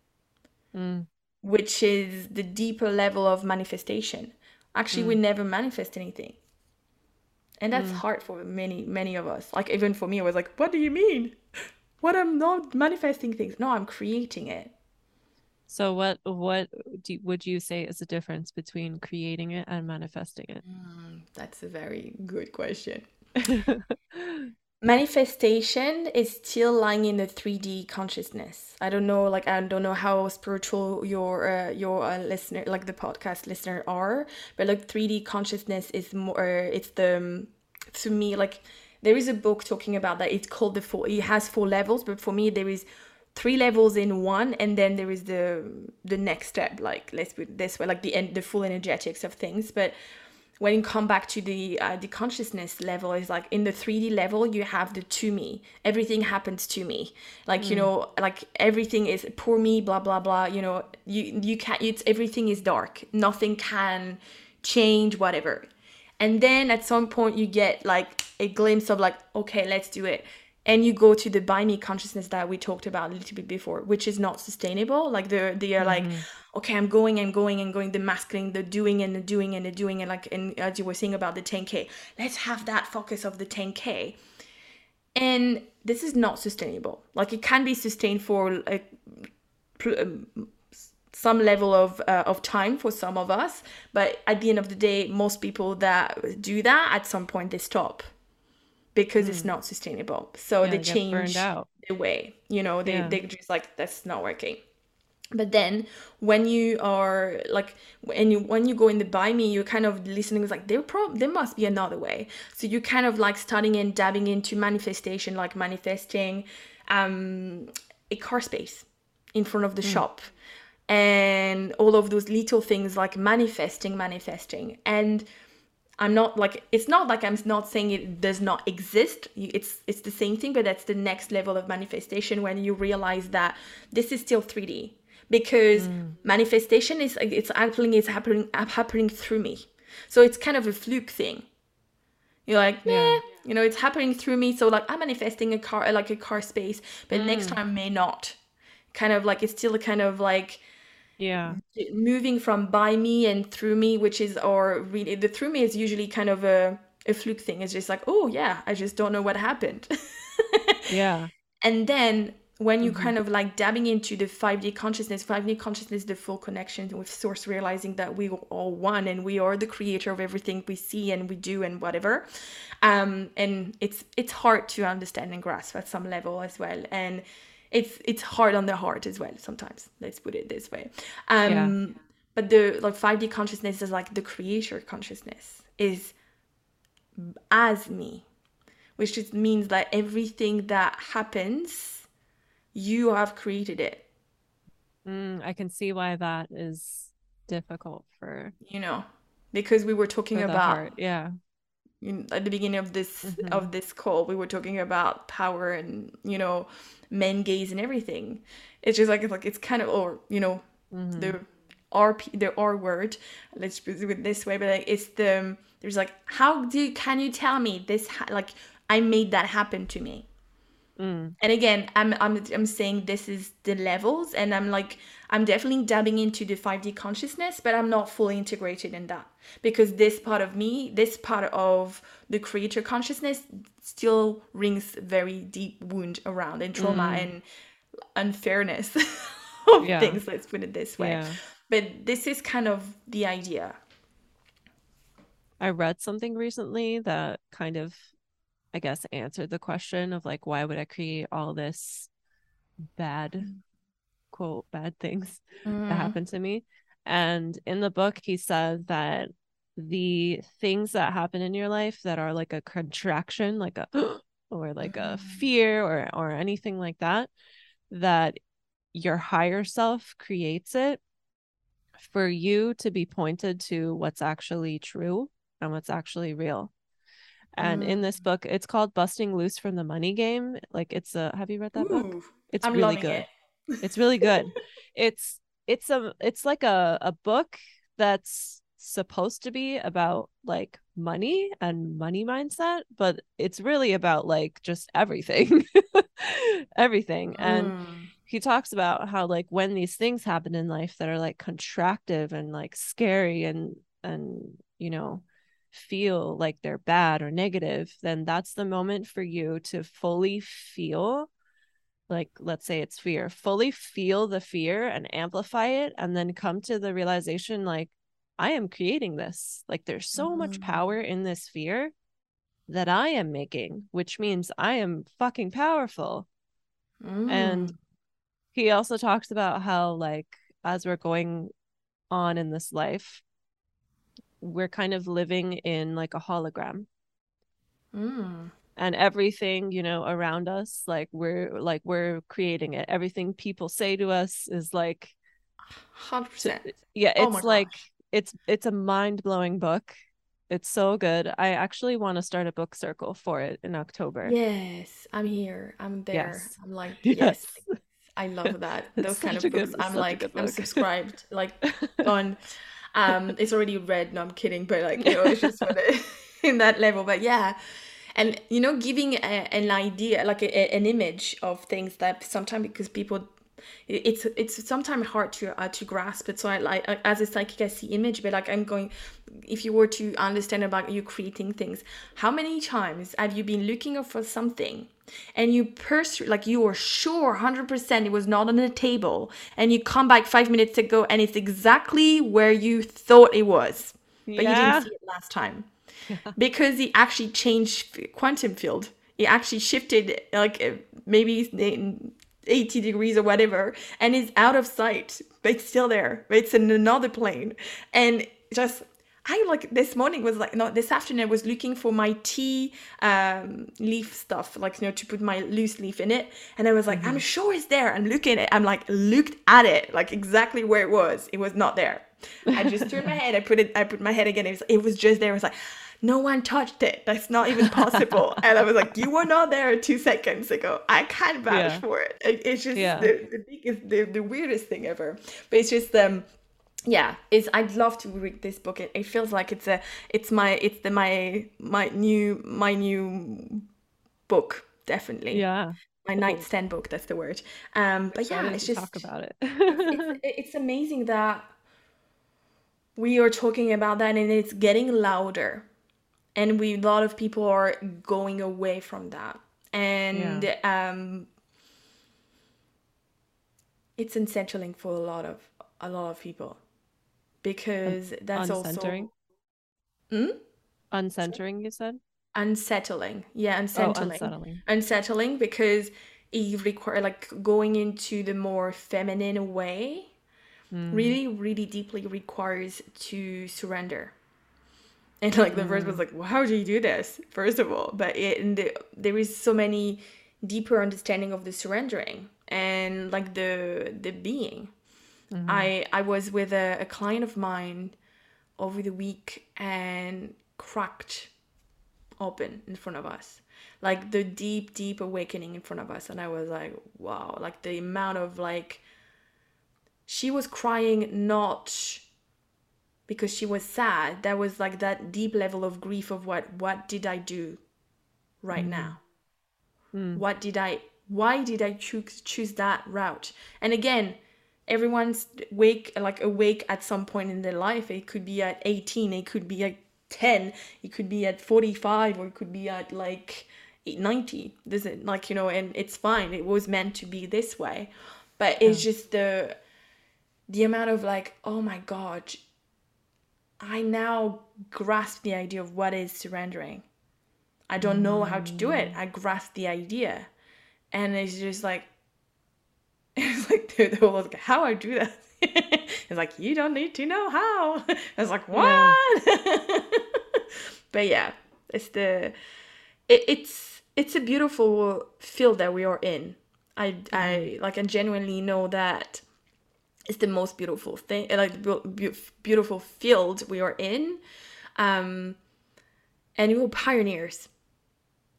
Mm. which is the deeper level of manifestation. Actually we mm. never manifest anything. And that's mm. hard for many many of us. Like even for me i was like what do you mean what i'm not manifesting things no i'm creating it. So what what do, would you say is the difference between creating it and manifesting it? That's a very good question. Manifestation is still lying in the 3d consciousness. I don't know like i don't know how spiritual your uh, your uh, listener like the podcast listener are but like 3d consciousness is more it's the to me like there is a book talking about that. It's called the four it has four levels but for me there is three levels in one and then there is the the next step like let's put this way like the end the full energetics of things. But when you come back to the uh, the consciousness level is like in the 3d level you have the to me. Everything happens to me. Like you know like everything is poor me blah blah blah you know. You you can't it's everything is dark. Nothing can change whatever and then at some point you get like a glimpse of like okay let's do it. And you go to the by me consciousness that we talked about a little bit before which is not sustainable. Like they're they are like okay i'm going i'm going and going the masculine the doing and the doing and the doing and like and as you were saying about the 10k let's have that focus of the 10k and this is not sustainable. Like it can be sustained for like um, some level of uh, of time for some of us but at the end of the day most people that do that at some point they stop because it's not sustainable. So Yeah, they change the way you know they Yeah. they just like that's not working. But then when you are like and you when you go in the by me you're kind of listening it's like there prob there must be another way. So you kind of like starting and dabbing into manifestation like manifesting um a car space in front of the shop and all of those little things like manifesting manifesting and I'm not like it's not like I'm not saying it does not exist. It's it's the same thing, but that's the next level of manifestation when you realize that this is still 3D because hmm. manifestation is it's happening it's happening happening through me. So it's kind of a fluke thing. You're like, yeah, you know, it's happening through me. So like I'm manifesting a car like a car space, but next hmm. time may not. Kind of like it's still a kind of like yeah moving from by me and through me, which is or really the through me is usually kind of a a fluke thing. It's just like, oh yeah, I just don't know what happened. yeah and then when you kind of like dabbing into the 5D consciousness, 5D consciousness, the full connection with source, realizing that we are all one and we are the creator of everything we see and we do and whatever. Um, and it's it's hard to understand and grasp at some level as well. And it's it's hard on the heart as well sometimes. Let's put it this way. Um, but the like 5D consciousness is like the creator consciousness is as me which just means that everything that happens, you have created it, Mm, i can see why that is difficult for, you know, because we were talking about heart yeah in, at the beginning of this Mhm. of this call, we were talking about power and you know, men gaze and everything. It's just like it's like it's kind of or you know, Mhm. the R the R word. Let's put it this way, but like it's the there's like how do can you tell me this ha- like I made that happen to me. Mm. And again, I'm I'm I'm saying this is the levels, and I'm like I'm definitely dabbing into the 5D consciousness, but I'm not fully integrated in that because this part of me, this part of the creator consciousness, still rings very deep wound around and trauma mm. and unfairness of yeah. things. Let's put it this way. Yeah. But this is kind of the idea. I read something recently that kind of I guess, answered the question of like, why would I create all this bad, mm. quote, bad things mm. that happened to me? And in the book, he said that the things that happen in your life that are like a contraction, like a, or like a mm. fear or, or anything like that, that your higher self creates it for you to be pointed to what's actually true and what's actually real and mm. in this book, it's called Busting Loose from the Money Game. Like it's a have you read that Ooh, book? It's I'm really good. It. it's really good. it's it's a it's like a, a book that's supposed to be about like money and money mindset, but it's really about like just everything. everything. Mm. And he talks about how like when these things happen in life that are like contractive and like scary and and you know feel like they're bad or negative, then that's the moment for you to fully feel like let's say it's fear fully feel the fear and amplify it and then come to the realization like i am creating this like there's so mm-hmm. much power in this fear that i am making which means i am fucking powerful mm. and he also talks about how like as we're going on in this life we're kind of living in like a hologram. Mm. And everything, you know, around us, like we're like we're creating it. Everything people say to us is like hundred percent. Yeah, oh it's oh like gosh. it's it's a mind blowing book. It's so good. I actually want to start a book circle for it in October. Yes, I'm here. I'm there. Yes. I'm like, yes. yes. I love that. Those kind of books. Good, I'm like, I'm subscribed. Like on um, it's already read. No, I'm kidding, but like you know, it's just in that level. But yeah, and you know, giving a, an idea, like a, an image of things that sometimes because people it's it's sometimes hard to uh, to grasp it so i like as a psychic i see image but like i'm going if you were to understand about you creating things how many times have you been looking for something and you pers like you are sure 100% it was not on the table and you come back five minutes ago and it's exactly where you thought it was but yeah. you didn't see it last time yeah. because it actually changed quantum field it actually shifted like maybe 80 degrees or whatever and it's out of sight but it's still there it's in another plane. And just I like this morning was like no this afternoon I was looking for my tea um, leaf stuff like you know to put my loose leaf in it. And I was like mm-hmm. I'm sure it's there. I'm looking at it I'm like looked at it like exactly where it was. It was not there. I just turned my head I put it I put my head again it was, it was just there. I was like no one touched it. That's not even possible. and I was like, you were not there two seconds ago. I can't vouch yeah. for it. It's just yeah. the, the biggest, the, the weirdest thing ever. But it's just um yeah it's i'd love to read this book it, it feels like it's a it's my it's the my my new my new book definitely yeah my nightstand book that's the word um but yeah it's just talk about it it's, it's amazing that we are talking about that and it's getting louder and we a lot of people are going away from that and yeah. um it's unsettling for a lot of a lot of people because that's uncentering. also hmm? uncentering you said unsettling yeah unsettling. Oh, unsettling unsettling because it require like going into the more feminine way mm. really really deeply requires to surrender and like the mm. first was like well, how do you do this first of all but it the, there is so many deeper understanding of the surrendering and like the the being mm-hmm. i i was with a, a client of mine over the week and cracked open in front of us like the deep deep awakening in front of us and i was like wow like the amount of like she was crying not because she was sad that was like that deep level of grief of what what did i do right mm. now mm. what did i why did i choose choose that route and again everyone's wake like awake at some point in their life it could be at 18 it could be at 10 it could be at 45 or it could be at like 90 does it like you know and it's fine it was meant to be this way but it's yeah. just the the amount of like oh my god i now grasp the idea of what is surrendering. I don't know how to do it. I grasp the idea. And it's just like it's like like how i do that. It's like you don't need to know how. I was like what? Yeah. but yeah it's the it, it's it's a beautiful field that we are in. I i mm-hmm. like i genuinely know that it's the most beautiful thing like the beautiful field we are in. Um and we're pioneers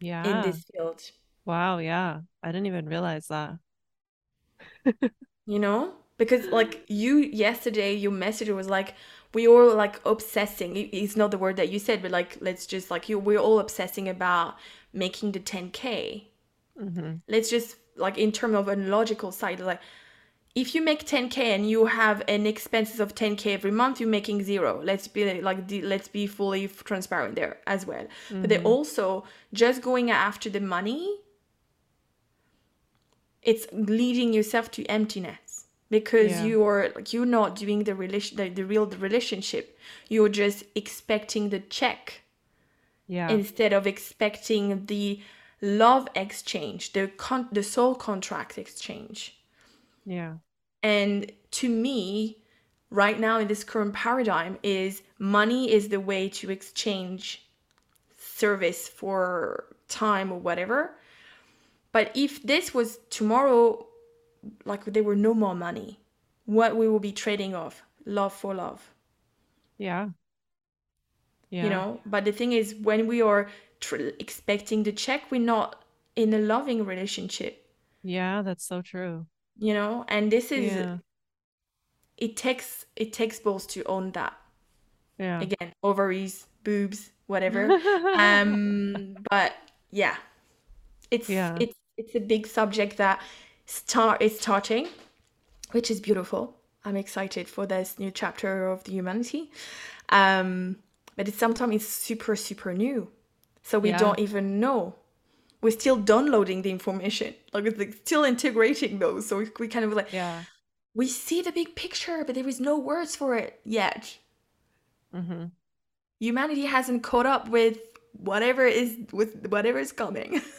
yeah. in this field. Wow yeah. I didn't even realize that. You know? Because like you yesterday your message was like we all like obsessing. It's not the word that you said but like let's just like you we're all obsessing about making the 10k mm-hmm. let's just like in terms of a logical side like if you make 10k and you have an expenses of 10k every month you're making zero. Let's be like let's be fully transparent there as well. Mm-hmm. but they also just going after the money it's leading yourself to emptiness. Because yeah. you're like you're not doing the relation the, the real relationship. You're just expecting the check yeah. instead of expecting the love exchange the con- the soul contract exchange. Yeah and to me right now in this current paradigm is money is the way to exchange service for time or whatever but if this was tomorrow, like there were no more money, what we will be trading off? Love for love. Yeah. Yeah. You know, but the thing is, when we are tr- expecting the check, we're not in a loving relationship. Yeah, that's so true. You know, and this is yeah. it takes it takes balls to own that. Yeah. Again, ovaries, boobs, whatever. um, but yeah, it's yeah. it's it's a big subject that start is starting, which is beautiful. I'm excited for this new chapter of the humanity. Um, but it's sometimes it's super super new, so we yeah. don't even know. We're still downloading the information, like it's like still integrating those. So we, we kind of like yeah. We see the big picture, but there is no words for it yet. Mm-hmm. Humanity hasn't caught up with whatever is with whatever is coming.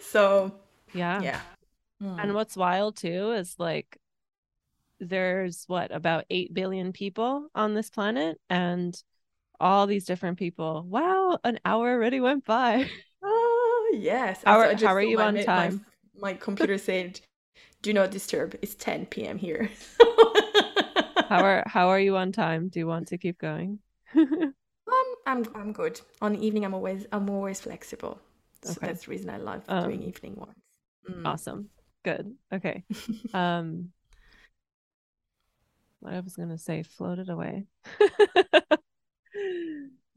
so yeah yeah mm. and what's wild too is like there's what about 8 billion people on this planet and all these different people wow an hour already went by yes how, are, how are you on time my, my computer said do not disturb it's 10 p.m here how are how are you on time do you want to keep going um, i'm i'm good on the evening i'm always i'm always flexible so okay. that's the reason I love um, doing evening ones. Mm. Awesome. Good. Okay. um what I was gonna say floated away. oh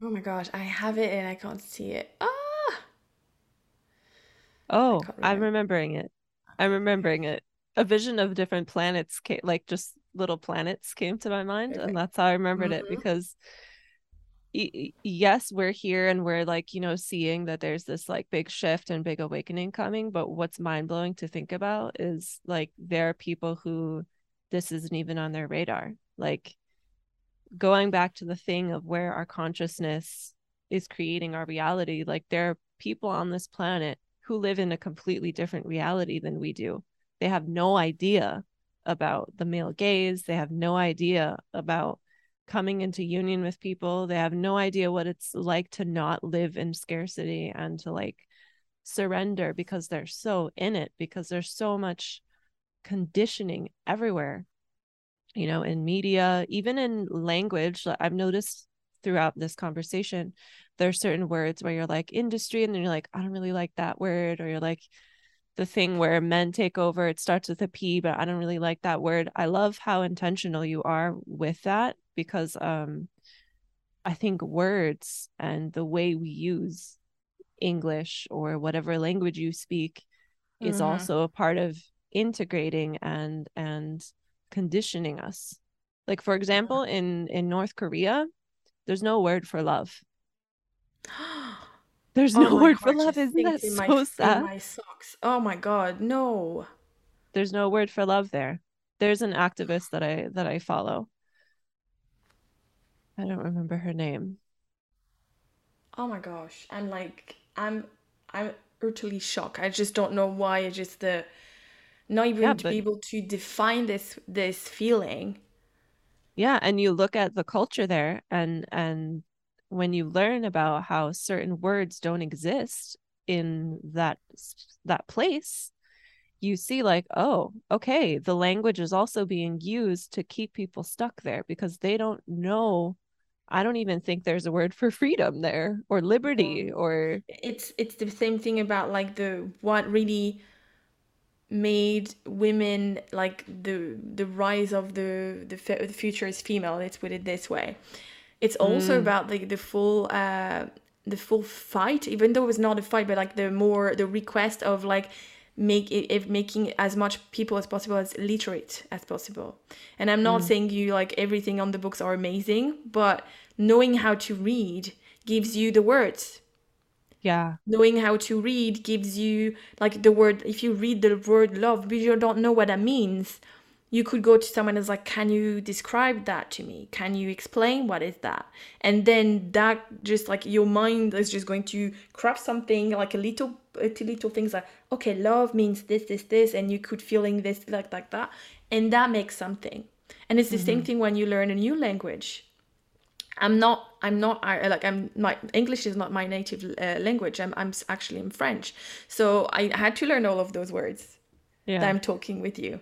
my gosh, I have it and I can't see it. Ah Oh, I'm remembering it. I'm remembering it. A vision of different planets came, like just little planets came to my mind, okay. and that's how I remembered mm-hmm. it because yes we're here and we're like you know seeing that there's this like big shift and big awakening coming but what's mind-blowing to think about is like there are people who this isn't even on their radar like going back to the thing of where our consciousness is creating our reality like there are people on this planet who live in a completely different reality than we do. They have no idea about the male gaze. They have no idea about coming into union with people. They have no idea what it's like to not live in scarcity and to like surrender because they're so in it because there's so much conditioning everywhere you know in media even in language. I've noticed throughout this conversation there's certain words where you're like industry and then you're like i don't really like that word or you're like the thing where men take over it starts with a p but i don't really like that word i love how intentional you are with that because um I think words and the way we use English or whatever language you speak is Mhm. also a part of integrating and and conditioning us. Like for example, in in North Korea, there's no word for love. There's Oh no word for love. Isn't that in my so sad? my socks. Oh my God, no. There's no word for love there. There's an activist that I that I follow. I don't remember her name. Oh my gosh. I'm like I'm I'm utterly shocked. I just don't know why. It's just the not even Yeah, to but be able to define this this feeling. yeah, and you look at the culture there and and when you learn about how certain words don't exist in that that place, you see like, oh, okay, the language is also being used to keep people stuck there because they don't know. I don't even think there's a word for freedom there or liberty or It's it's the same thing about like the what really made women like the the rise of the the, the future is female. Let's put it this way. It's also Mm, about like the full uh the full fight, even though it was not a fight, but like the more the request of like make it, it making as much people as possible as literate as possible. And I'm not mm, saying you like everything on the books are amazing, but knowing how to read gives you the words yeah. knowing how to read gives you like the word if you read the word love but you don't know what that means you could go to someone that's like can you describe that to me can you explain what is that and then that just like your mind is just going to craft something like a little a little things like okay love means this this this and you could feeling this like like that and that makes something and it's the same hmm thing when you learn a new language I'm not. I'm not. Like. I'm. My English is not my native uh, language. I'm. I'm actually in French. So I had to learn all of those words that I'm talking with you.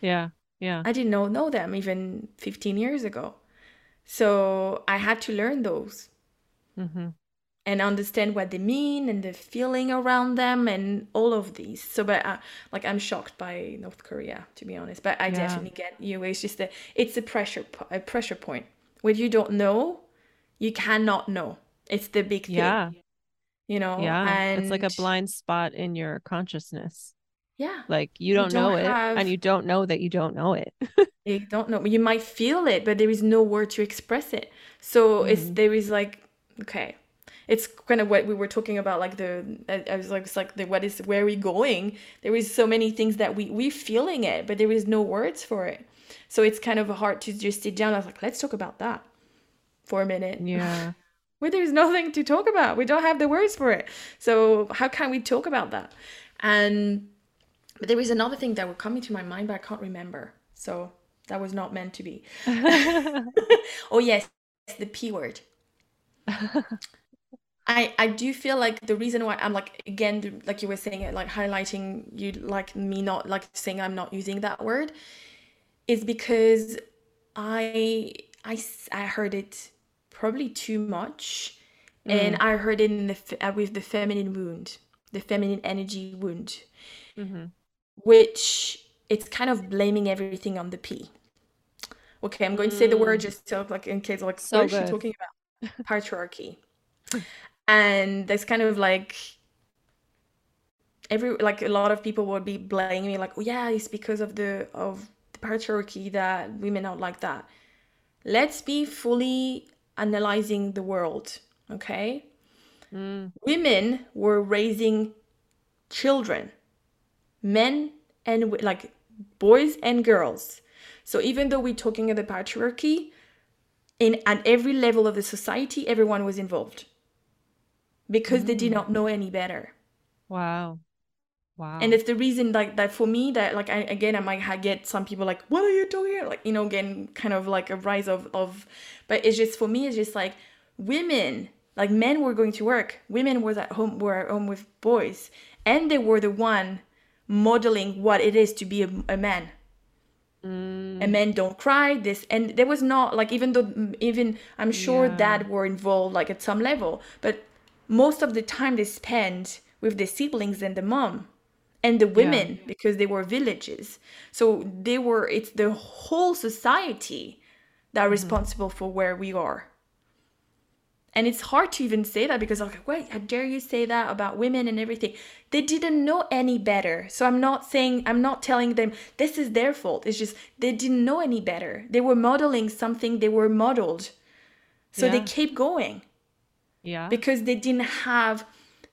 Yeah. Yeah. I didn't know know them even 15 years ago. So I had to learn those hmm and understand what they mean and the feeling around them and all of these. So, but uh, like I'm shocked by North Korea to be honest. But I Yeah. definitely get you. It's just a. It's a pressure. A pressure point. When you don't know, you cannot know. It's the big thing. Yeah. you know Yeah. It's like a blind spot in your consciousness. Yeah Like you you don't don't know it and you don't know that you don't know it. you don't know you might feel it but there is no word to express it so it's hmm there is like okay it's kind of what we were talking about like the i I was like it's like the what is where are we going there is so many things that we we feeling it but there is no words for it so it's kind of hard to just sit down i was like let's talk about that for a minute Yeah. where there's nothing to talk about. We don't have the words for it. So how can we talk about that? And but there was another thing that would come into my mind, but I can't remember. So that was not meant to be. oh yes, the P word. I I do feel like the reason why I'm like again like you were saying it like highlighting you like me not like saying I'm not using that word is because I I I heard it probably too much and Mm. I heard it in the uh, with the feminine wound, the feminine energy wound, hmm which it's kind of blaming everything on the P. Okay, I'm going to say the word Mm. just so like in case like So what is she talking about? Patriarchy. And that's kind of like every like a lot of people would be blaming me like, oh yeah, it's because of the of the patriarchy that women are like that. Let's be fully analyzing the world, okay? Mm. Women were raising children, men and like boys and girls. So even though we're talking about the patriarchy, in at every level of the society, everyone was involved because they did Mm. not know any better. Wow. Wow. And it's the reason like that for me that like I, again i might get some people like what are you doing like you know again kind of like a rise of of but it's just for me it's just like women like men were going to work women was at home were at home with boys and they were the one modeling what it is to be a, man. a man Mm. and men don't cry this and there was not like even though even i'm sure Yeah. dad were involved like at some level but most of the time they spent with the siblings and the mom and the Yeah. women because they were villages so they were it's the whole society that are hmm responsible for where we are And it's hard to even say that because I'm like, wait, how dare you say that about women and everything? They didn't know any better. So I'm not saying, I'm not telling them this is their fault. It's just they didn't know any better. They were modeling something they were modeled. So yeah. they keep going. Yeah. Because they didn't have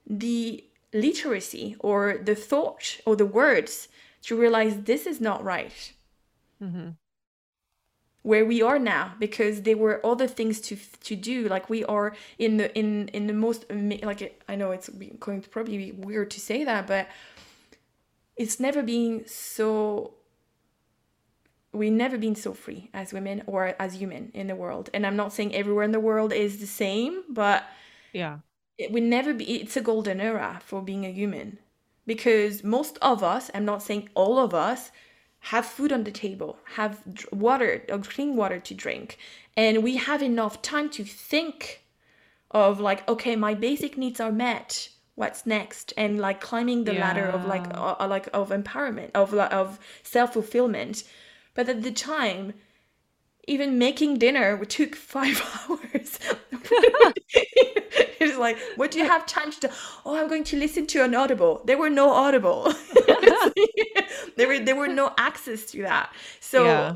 the literacy or the thought or the words to realize this is not right. Mm-hmm where we are now because there were other things to to do. Like we are in the in in the most like i know it's going to probably be weird to say that but it's never been so we've never been so free as women or as human in the world. And i'm not saying everywhere in the world is the same but yeah. it will never be it's a golden era for being a human. Because most of us i'm not saying all of us have food on the table, have water or clean water to drink, and we have enough time to think of like, okay, my basic needs are met. What's next? And like climbing the yeah. ladder of like, uh, uh, like of empowerment, of of self fulfillment. But at the time, even making dinner took five hours. it's like, what do you have time to do? Oh, I'm going to listen to an audible. There were no audible. there were there were no access to that. So yeah.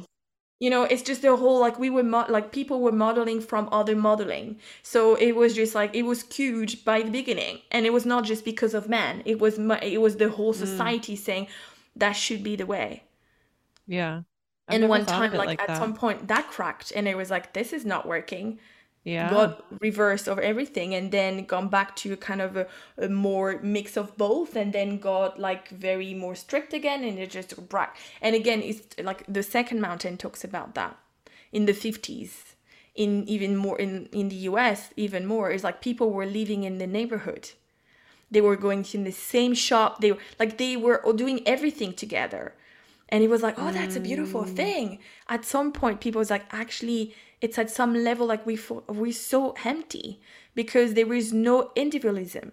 you know, it's just the whole like we were mo- like people were modeling from other modeling. So it was just like it was cued by the beginning, and it was not just because of men. It was it was the whole mm. society mm. saying that should be the way. Yeah. I've and one time, like, like, at that. some point, that cracked, and it was like, this is not working. Yeah. Got reversed of everything, and then gone back to kind of a, a, more mix of both, and then got like very more strict again, and it just brak. And again, it's like the second mountain talks about that in the 50s in even more in in the US even more is like people were living in the neighborhood they were going to the same shop they were like they were doing everything together and it was like oh that's a beautiful mm. thing at some point people was like actually it's at some level like we we're so empty because there is no individualism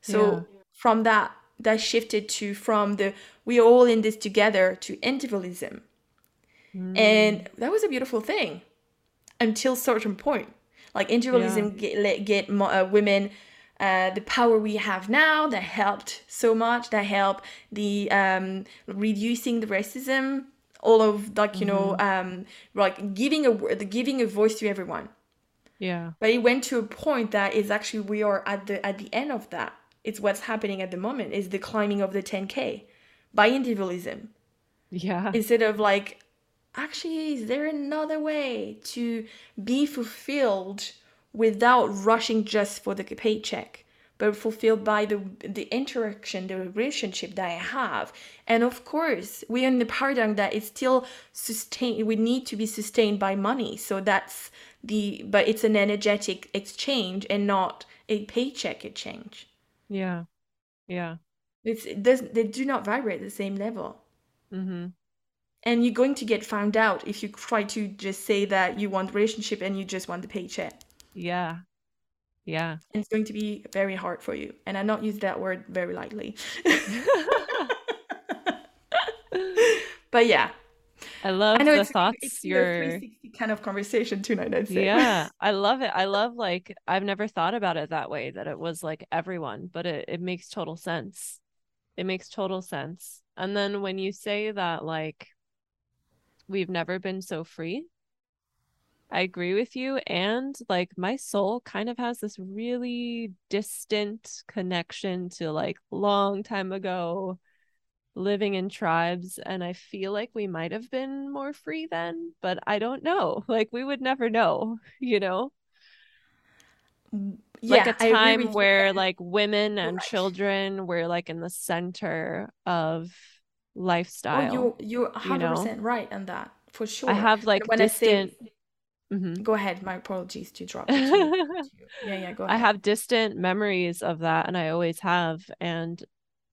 so yeah. from that that shifted to from the we're all in this together to individualism mm. and that was a beautiful thing until certain point like individualism yeah. get, get uh, women uh, the power we have now that helped so much that helped the um, reducing the racism all of like you mm-hmm. know um, like giving a giving a voice to everyone. Yeah. But it went to a point that is actually we are at the at the end of that. It's what's happening at the moment is the climbing of the 10k by individualism. Yeah. Instead of like actually is there another way to be fulfilled without rushing just for the paycheck but fulfilled by the the interaction the relationship that i have. And of course we're in the paradigm that it's still sustained we need to be sustained by money. So that's the but it's an energetic exchange and not a paycheck exchange. Yeah. Yeah. It's it doesn't they do not vibrate the same level. Mm-hmm. and you're going to get found out if you try to just say that you want relationship and you just want the paycheck. Yeah. Yeah. And it's going to be very hard for you. And I not use that word very lightly. but yeah. I love I know the it's, thoughts it's you're kind of conversation tonight, I'd say. Yeah. I love it. I love like I've never thought about it that way, that it was like everyone, but it, it makes total sense. It makes total sense. And then when you say that like we've never been so free, I agree with you. And like my soul kind of has this really distant connection to like long time ago living in tribes. And I feel like we might have been more free then, but I don't know. Like we would never know, you know? Mm, yeah, like a time where like women and right. children were like in the center of lifestyle. Oh, you you're 100% you know? right on that for sure. I have like when distant I say Mm-hmm. Go ahead. My apologies to drop. yeah, yeah. Go ahead. I have distant memories of that, and I always have. And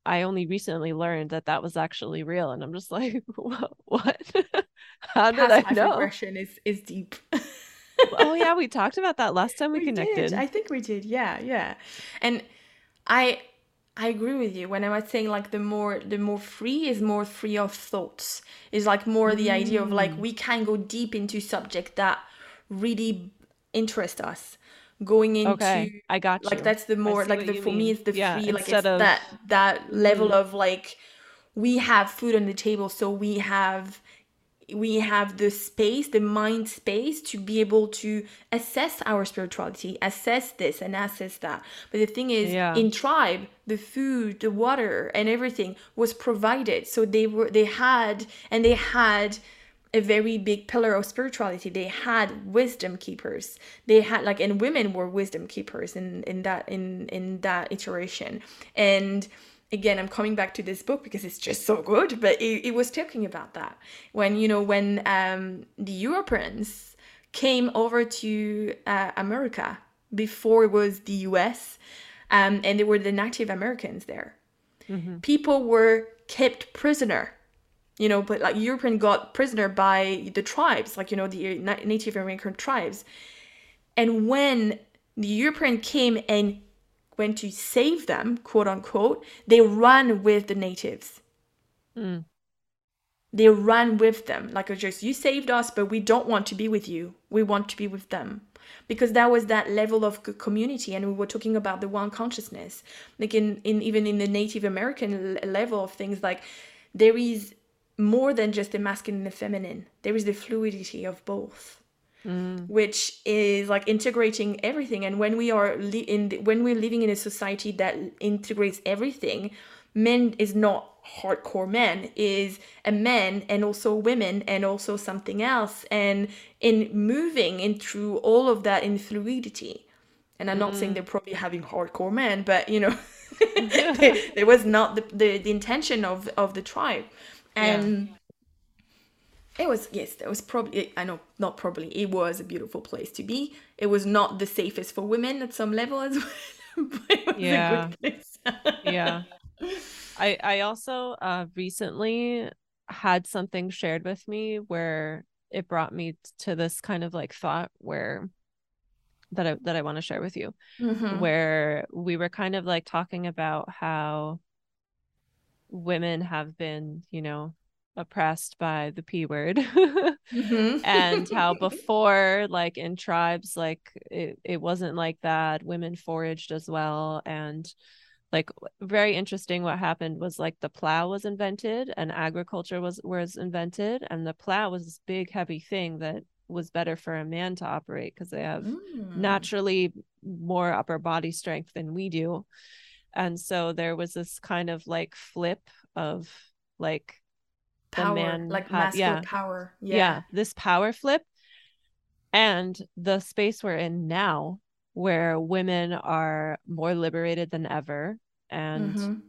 I only recently learned that that was actually real, and I'm just like, what? How did Past I know? Regression is is deep. oh yeah, we talked about that last time we, we connected. Did. I think we did. Yeah, yeah. And I I agree with you when I was saying like the more the more free is more free of thoughts. Is like more the idea of like mm. we can go deep into subject that really interest us going into Okay, I got like that's the more like the you for me it's the Yeah, free like it's of that that level Mhm. of like we have food on the table so we have we have the space the mind space to be able to assess our spirituality assess this and assess that but the thing is yeah. in tribe the food the water and everything was provided so they were they had and they had a very big pillar of spirituality. They had wisdom keepers. They had like and women were wisdom keepers in in that in in that iteration. And again i'm coming back to this book because it's just so good but it, it was talking about that. When you know when um the europeans came over to uh, america before it was the us um, and they were the native americans there. Mhm. people were kept prisoner you know but like european got prisoner by the tribes like you know the native american tribes. And when the european came and went to save them quote unquote they ran with the natives. Mm. they ran with them. Like just you saved us but we don't want to be with you. We want to be with them. Because that was that level of community and we were talking about the one consciousness. Like in, in even in the native american level of things like there is more than just the masculine and the feminine there is the fluidity of both Mm. which is like integrating everything. And when we are li- in the, when we're living in a society that integrates everything men is not hardcore men is a man and also women and also something else. And in moving in through all of that in fluidity and i'm not saying they're probably having hardcore men but you know there was not the, the, the intention of of the tribe and it was yes it was probably i know not probably it was a beautiful place to be it was not the safest for women at some level as well but it was Yeah. a good place Yeah. I I also uh recently had something shared with me where it brought me to this kind of like thought where that I that I want to share with you Mhm. where we were kind of like talking about how women have been, you know, oppressed by the P word. Mhm. and how before like in tribes like it, it wasn't like that. Women foraged as well. And like very interesting what happened was like the plow was invented and agriculture was was invented. And the plow was this big heavy thing that was better for a man to operate because they have Mm. naturally more upper body strength than we do and so there was this kind of like flip of like power man like ha- masculine yeah. power yeah. yeah. this power flip. And the space we're in now where women are more liberated than ever and Mhm.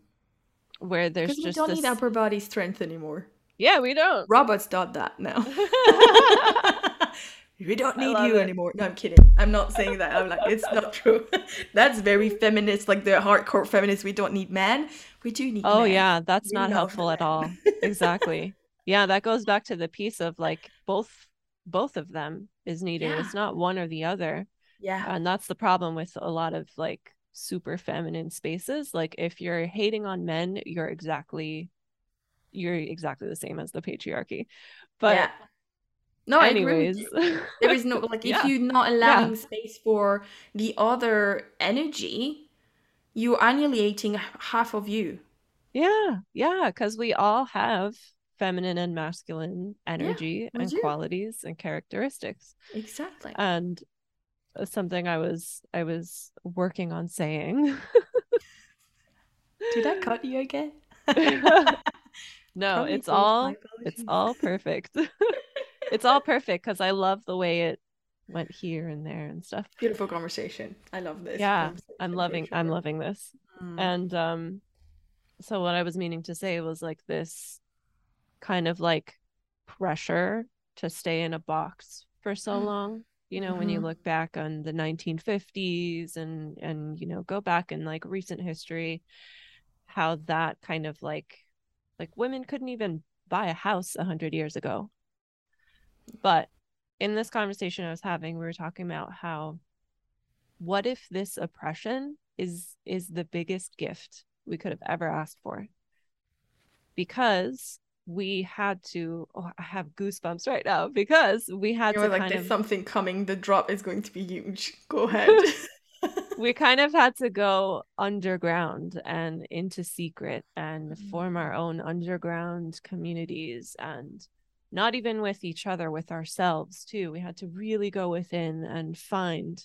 where there's we just don't this need upper body strength anymore. Yeah we don't. Robots got that now we don't need you it. anymore. No i'm kidding. I'm not saying that. I'm like it's not true. That's very feminist like the hardcore feminists we don't need men. We do need oh men. yeah. That's We not love helpful at all. Exactly. Yeah that goes back to the piece of like both both of them is needed. Yeah. it's not one or the other. Yeah. And that's the problem with a lot of like super feminine spaces. Like if you're hating on men you're exactly you're exactly the same as the patriarchy. But yeah no I agree. There is no like if Yeah. you're not allowing space for the other energy you're annihilating half of you. Yeah yeah because we all have feminine and masculine energy we and do. qualities and characteristics. Exactly. And something i was i was working on saying. Did i cut you again no Probably it's all it's all perfect. It's all perfect because i love the way it went here and there and stuff. Beautiful conversation. I love this yeah i'm loving i'm loving this. Mm. and um so what i was meaning to say was like this kind of like pressure to stay in a box for so long you know when you Mhm. look back on the 1950s and and you know go back in like recent history how that kind of like like women couldn't even buy a house a hundred years ago but in this conversation i was having we were talking about how what if this oppression is is the biggest gift we could have ever asked for because we had to oh, i have goosebumps right now because we had You to like, kind there's of something coming. The drop is going to be huge. Go ahead. We kind of had to go underground and into secret and form our mm. own underground communities and not even with each other with ourselves too. We had to really go within and find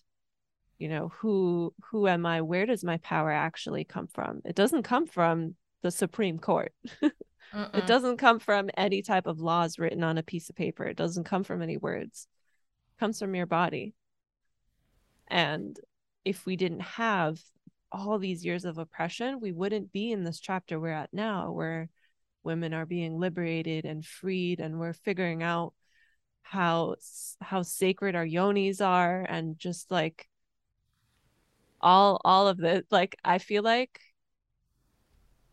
you know who who am i? Where does my power actually come from? It doesn't come from the supreme court. It doesn't come from any type of laws written on a piece of paper. It doesn't come from any words. It comes from your body. And if we didn't have all these years of oppression we wouldn't be in this chapter we're at now where women are being liberated and freed and we're figuring out how how sacred our yonis are and just like all all of the like i feel like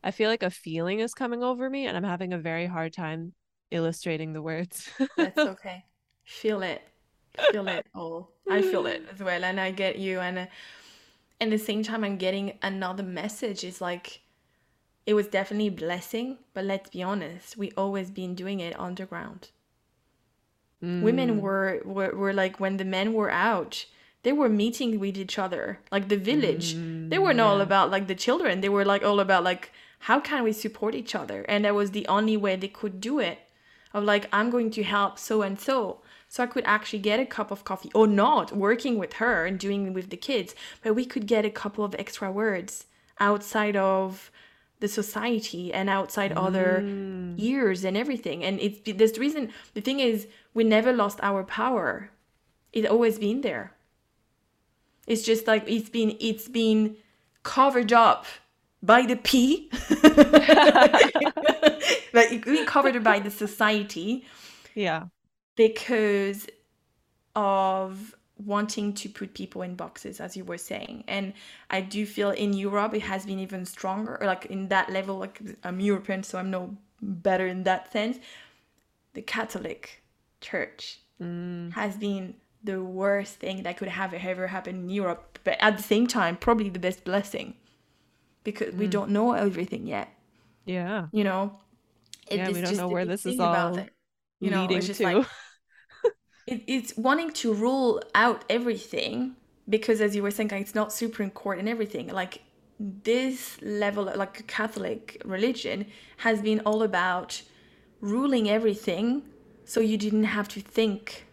i feel like a feeling is coming over me and i'm having a very hard time illustrating the words That's okay. Feel it. Feel it all. I feel it as well. And I get you. And uh, at the same time, I'm getting another message. It's like, it was definitely a blessing, but let's be honest, we always been doing it underground. Women Mm, were, were, were like, when the men were out, they were meeting with each other, like the village. They mm, weren't all about like the children. They were like all about like, how can we support each other? And that was the only way they could do it of like i'm going to help so and so so i could actually get a cup of coffee or not working with her and doing with the kids but we could get a couple of extra words outside of the society and outside other Mm, ears and everything. And it's there's the reason the thing is we never lost our power. It's always been there. It's just like it's been it's been covered up by the P. like it's been covered by the society. Yeah because of wanting to put people in boxes as you were saying and i do feel in europe it has been even stronger or like in that level like i'm european so i'm no better in that sense the catholic church Mm, has been the worst thing that could have ever happened in Europe, but at the same time, probably the best blessing because we Mm. don't know everything yet. yeah You know, Yeah, we don't just know where this is all it. You know, leading it's just to like it, it's wanting to rule out everything because, as you were saying, like, it's not Supreme Court and everything. Like this level, like Catholic religion, has been all about ruling everything, so you didn't have to think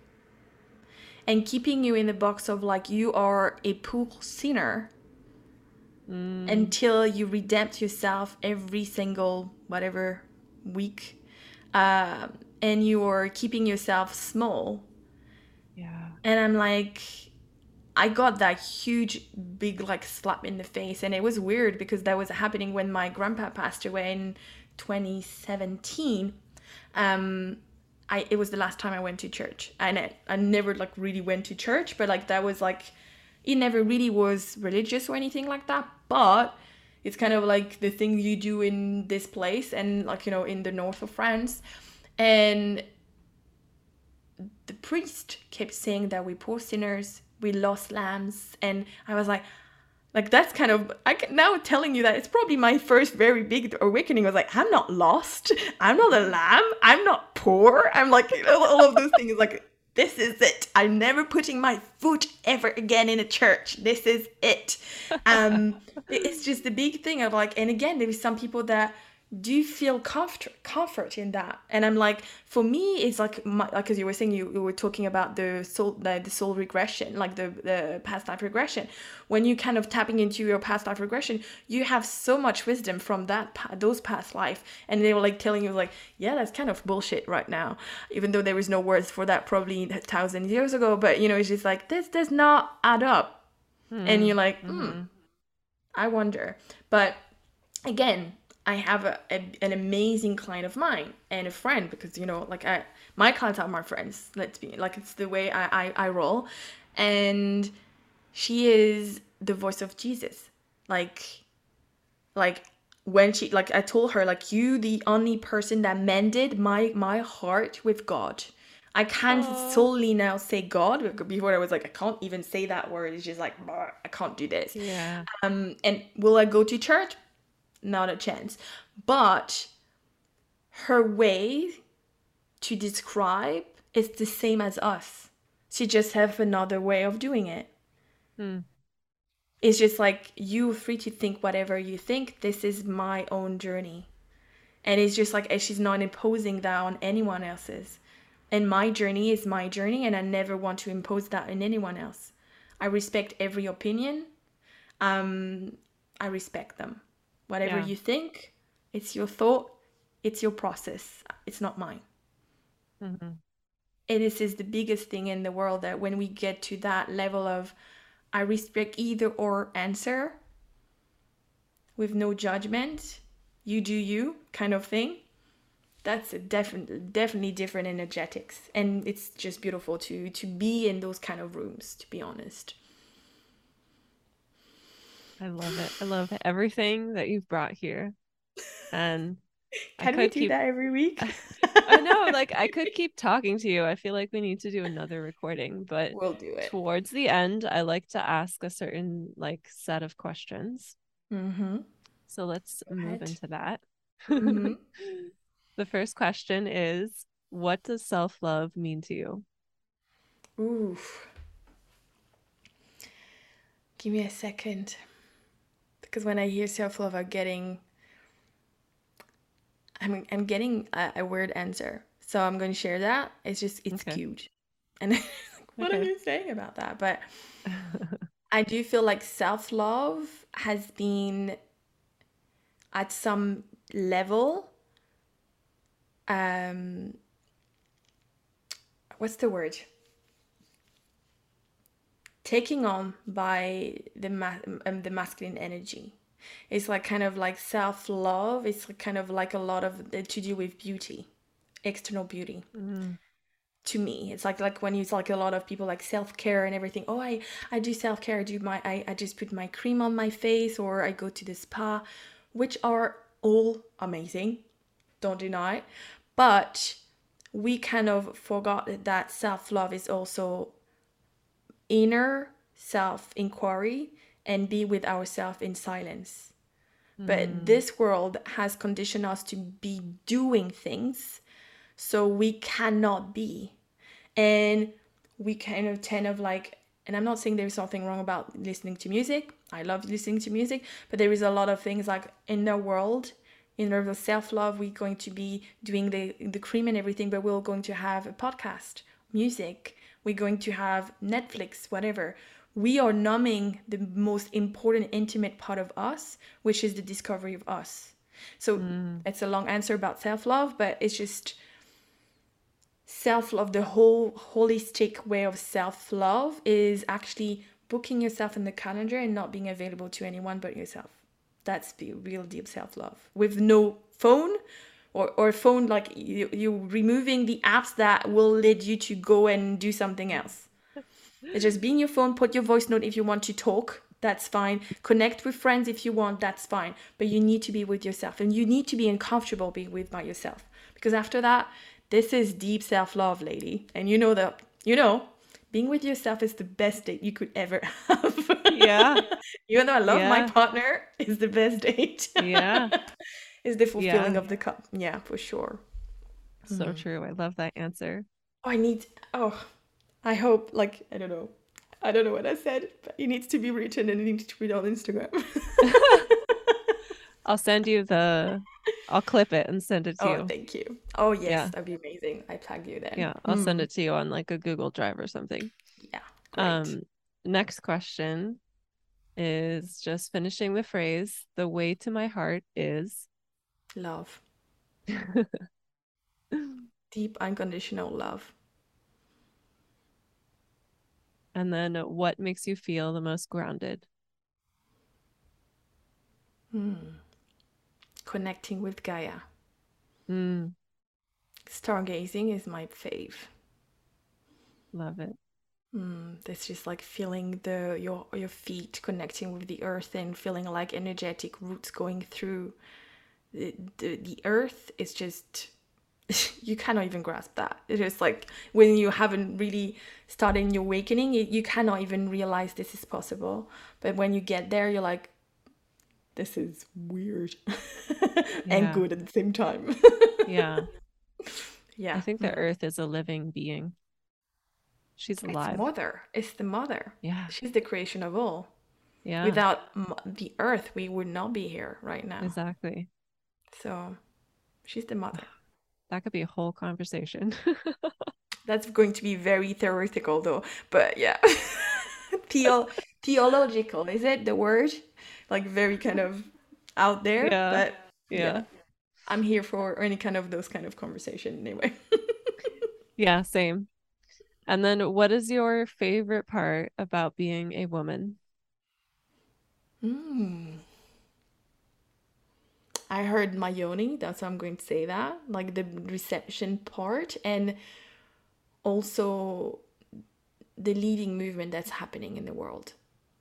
and keeping you in the box of like you are a poor sinner Mm, until you redempt yourself every single whatever week um, and you are keeping yourself small and i'm like i got that huge big like slap in the face. And it was weird because that was happening when my grandpa passed away in 2017 um i it was the last time i went to church. And I, I never like really went to church but like that was like it never really was religious or anything like that. But it's kind of like the thing you do in this place and like you know in the north of france. And the priest kept saying that we poor sinners we lost lambs and i was like like that's kind of i can now telling you that it's probably my first very big awakening. Was like i'm not lost. I'm not a lamb. I'm not poor. I'm like all of those things. Like this is it. I'm never putting my foot ever again in a church. This is it. Um it's just the big thing of like and again there is some people that do you feel comfort comfort in that? And i'm like for me it's like my, like as you were saying you, you were talking about the soul the, the soul regression like the the past life regression. When you kind of tapping into your past life regression you have so much wisdom from that those past life. And they were like telling you like yeah that's kind of bullshit right now. Even though there was no words for that probably a thousand years ago but you know it's just like this does not add up. And you're like hmm mhm. I wonder. But again, I have a, a, an amazing client of mine and a friend because you know, like I my clients are my friends. Let's be like it's the way I I, I roll, and she is the voice of Jesus. Like, like when she like I told her like you the only person that mended my my heart with God. I can't Aw. solely now say God. Before I was like, I can't even say that word. It's just like, I can't do this. yeah Um, and will I go to church? Not a chance. But her way to describe is the same as us. She just have another way of doing it. Hmm. It's just like you free to think whatever you think. This is my own journey. And it's just like she's not imposing that on anyone else's. And my journey is my journey, and I never want to impose that on anyone else. I respect every opinion. Um, I respect them. Whatever Yeah. you think, it's your thought, it's your process. It's not mine. Mhm. And this is the biggest thing in the world that when we get to that level of I respect either or answer with no judgment, you do you kind of thing. That's a definitely definitely different energetics, and it's just beautiful to to be in those kind of rooms. To be honest, I love it. I love everything that you've brought here. And I can we do keep that every week? I know, like I could keep talking to you. I feel like we need to do another recording, but we'll do it. towards the end, I like to ask a certain like set of questions. Mm-hmm. So let's Go move ahead. into that. Mhm. The first question is what does self-love mean to you? Oof. Give me a second. Because when I hear self love, I'm getting I'm I'm getting a, a weird answer. So I'm going to share that. It's just it's Okay. cute. And what are you saying about that? But I do feel like self love has been at some level um what's the word taking on by the ma- um, the masculine energy. It's like kind of like self love it's kind of like a lot of uh, to do with beauty external beauty. Mm, to me it's like like when you like a lot of people like self-care and everything. Oh i i do self-care. I do my I, I just put my cream on my face or i go to the spa which are all amazing. Don't deny. It but we kind of forgot that self-love is also inner self-inquiry and be with ourselves in silence. But hmm. this world has conditioned us to be doing things so we cannot be. And we kind of tend of like and i'm not saying there's something wrong about listening to music. I love listening to music but there is a lot of things like in the world in terms of self-love we're going to be doing the the cream and everything but we're going to have a podcast music we're going to have netflix whatever. We are numbing the most important intimate part of us which is the discovery of us. So mm. it's a long answer about self-love but it's just self-love the whole holistic way of self-love is actually booking yourself in the calendar and not being available to anyone but yourself. That's the real deep self-love. With no phone or, or phone like you, you removing the apps that will lead you to go and do something else. It's just being your phone put your voice note if you want to talk that's fine. Connect with friends if you want that's fine. But you need to be with yourself and you need to be uncomfortable being with by yourself. Because after that this is deep self-love lady. And you know that you know being with yourself is the best date you could ever have. Yeah. even though i love my partner is the best date. Yeah. is the fulfilling Yeah. of the cup yeah for sure So true. I love that answer. oh i need oh i hope like i don't know i don't know what i said but it needs to be written and it needs to be on instagram I'll send you the I'll clip it and send it to you. oh you. thank you oh yes Yeah. that'd be amazing i tag you then Yeah, I'll send Mm, it to you on like a Google Drive or something. yeah great. Um, next question is just finishing the phrase, the way to my heart is love deep unconditional love and then what makes you feel the most grounded? Hmm. connecting with gaia Mm, stargazing is my fave love it. Mm, it's just like feeling the your your feet connecting with the earth and feeling like energetic roots going through the the, the earth. is just you cannot even grasp that. It is like when you haven't really started your awakening, you, you cannot even realize this is possible. But when you get there, you're like, this is weird and Yeah. good at the same time. Yeah. yeah. I think the mm. earth is a living being. She's It's alive. mother. It's the mother. Yeah. She's the creation of all. Yeah. Without the earth, we would not be here right now. Exactly. So she's the mother. That could be a whole conversation. That's going to be very theoretical though. But yeah. Theo- theological, is it the word? Like very kind of out there. Yeah. But yeah. I'm here for any kind of those kind of conversation anyway. Yeah, same. And then what is your favorite part about being a woman? Mm. I heard Mayoni, that's how I'm going to say that, like the reception part, and also the leading movement that's happening in the world.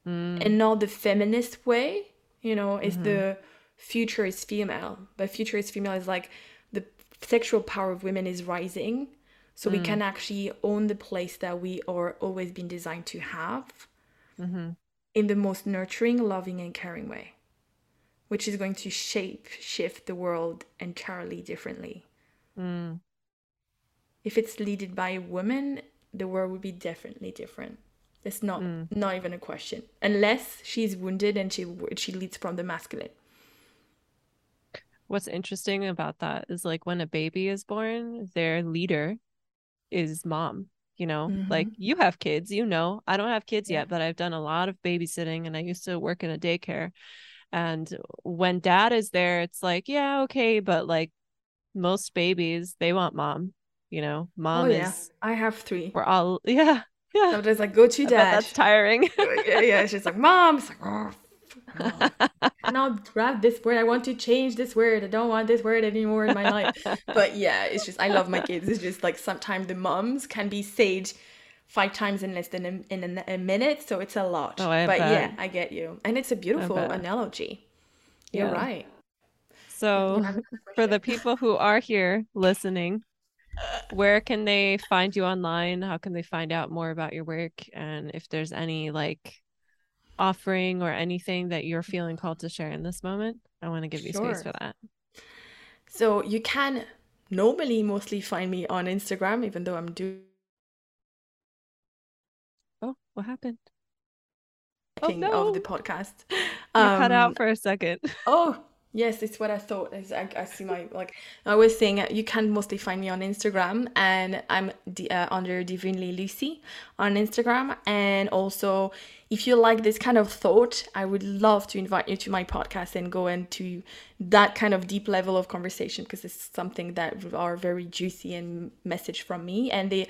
Mm, And not the feminist way, you know, it's the future is female, but future is female is like the sexual power of women is rising. So we can actually own the place that we are always been designed to have mhm. in the most nurturing, loving, and caring way, which is going to shape shift the world entirely differently. Mm, If it's led by a woman, the world would be definitely different. It's not not even a question, unless she's wounded and she she leads from the masculine. What's interesting about that is like when a baby is born, their leader is mom. You know, like you have kids, you know. I don't have kids Yeah. yet, but I've done a lot of babysitting and I used to work in a daycare. And when dad is there, it's like, yeah, okay, but like most babies, they want mom, you know. Oh, mom oh yeah, is I have three. we're all yeah, yeah. So there's like go to dad. that's tiring. yeah, yeah. She's like, mom. It's like, oh, no. cannot grab this word. I want to change this word. I don't want this word anymore in my life. But yeah, it's just I love my kids. It's just like sometimes the moms can be sage five times in less than a, in a, a minute, so it's a lot. Oh, I but yeah. I get you, and it's a beautiful analogy. You're Yeah. right. So for the people who are here listening, where can they find you online? How can they find out more about your work? And if there's any like offering or anything that you're feeling called to share in this moment, I want to give you space for that. So you can normally mostly find me on Instagram, even though I'm doing what happened? Oh of the podcast. you cut Um, out for a second. Oh, yes, it's what I thought. Is I, I see my like I was saying uh, you can mostly find me on Instagram and I'm the, uh, under Divinely Lucie on Instagram and also if you like this kind of thought, I would love to invite you to my podcast and go into that kind of deep level of conversation because it's something that are very juicy and message from me and they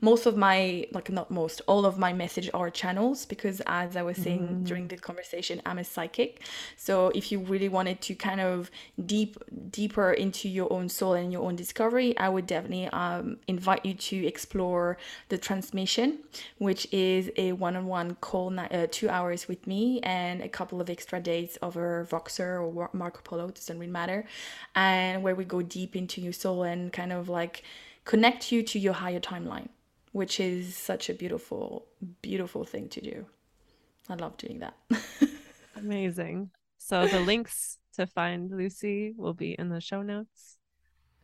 most of my like not most all of my message are channels because as i was saying during the conversation i'm a psychic. So if you really wanted to kind of deep deeper into your own soul and your own discovery i would definitely um, invite you to explore the transmission which is a one-on-one call ni- uh, two hours with me and a couple of extra days over voxer or marco polo doesn't really matter and where we go deep into your soul and kind of like connect you to your higher timeline which is such a beautiful, beautiful thing to do. I love doing that. Amazing. So the links to find Lucie will be in the show notes.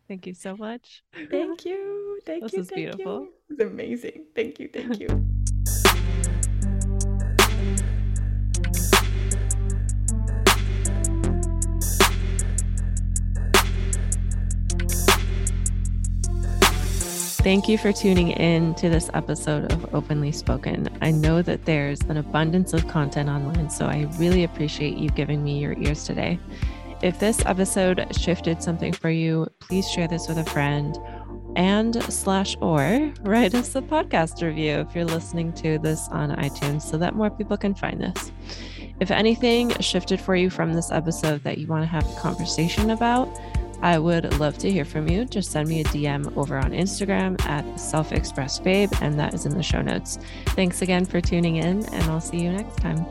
Thank you so much. thank you. Thank This you. This is beautiful. You. It's amazing. Thank you. Thank you. Thank you for tuning in to this episode of Openly Spoken. I know that there's an abundance of content online, so I really appreciate you giving me your ears today. If this episode shifted something for you, please share this with a friend and slash or write us a podcast review if you're listening to this on iTunes so that more people can find this. If anything shifted for you from this episode that you want to have a conversation about, I would love to hear from you. Just send me a DM over on Instagram at Self Expressed Babe, and that is in the show notes. Thanks again for tuning in, and I'll see you next time.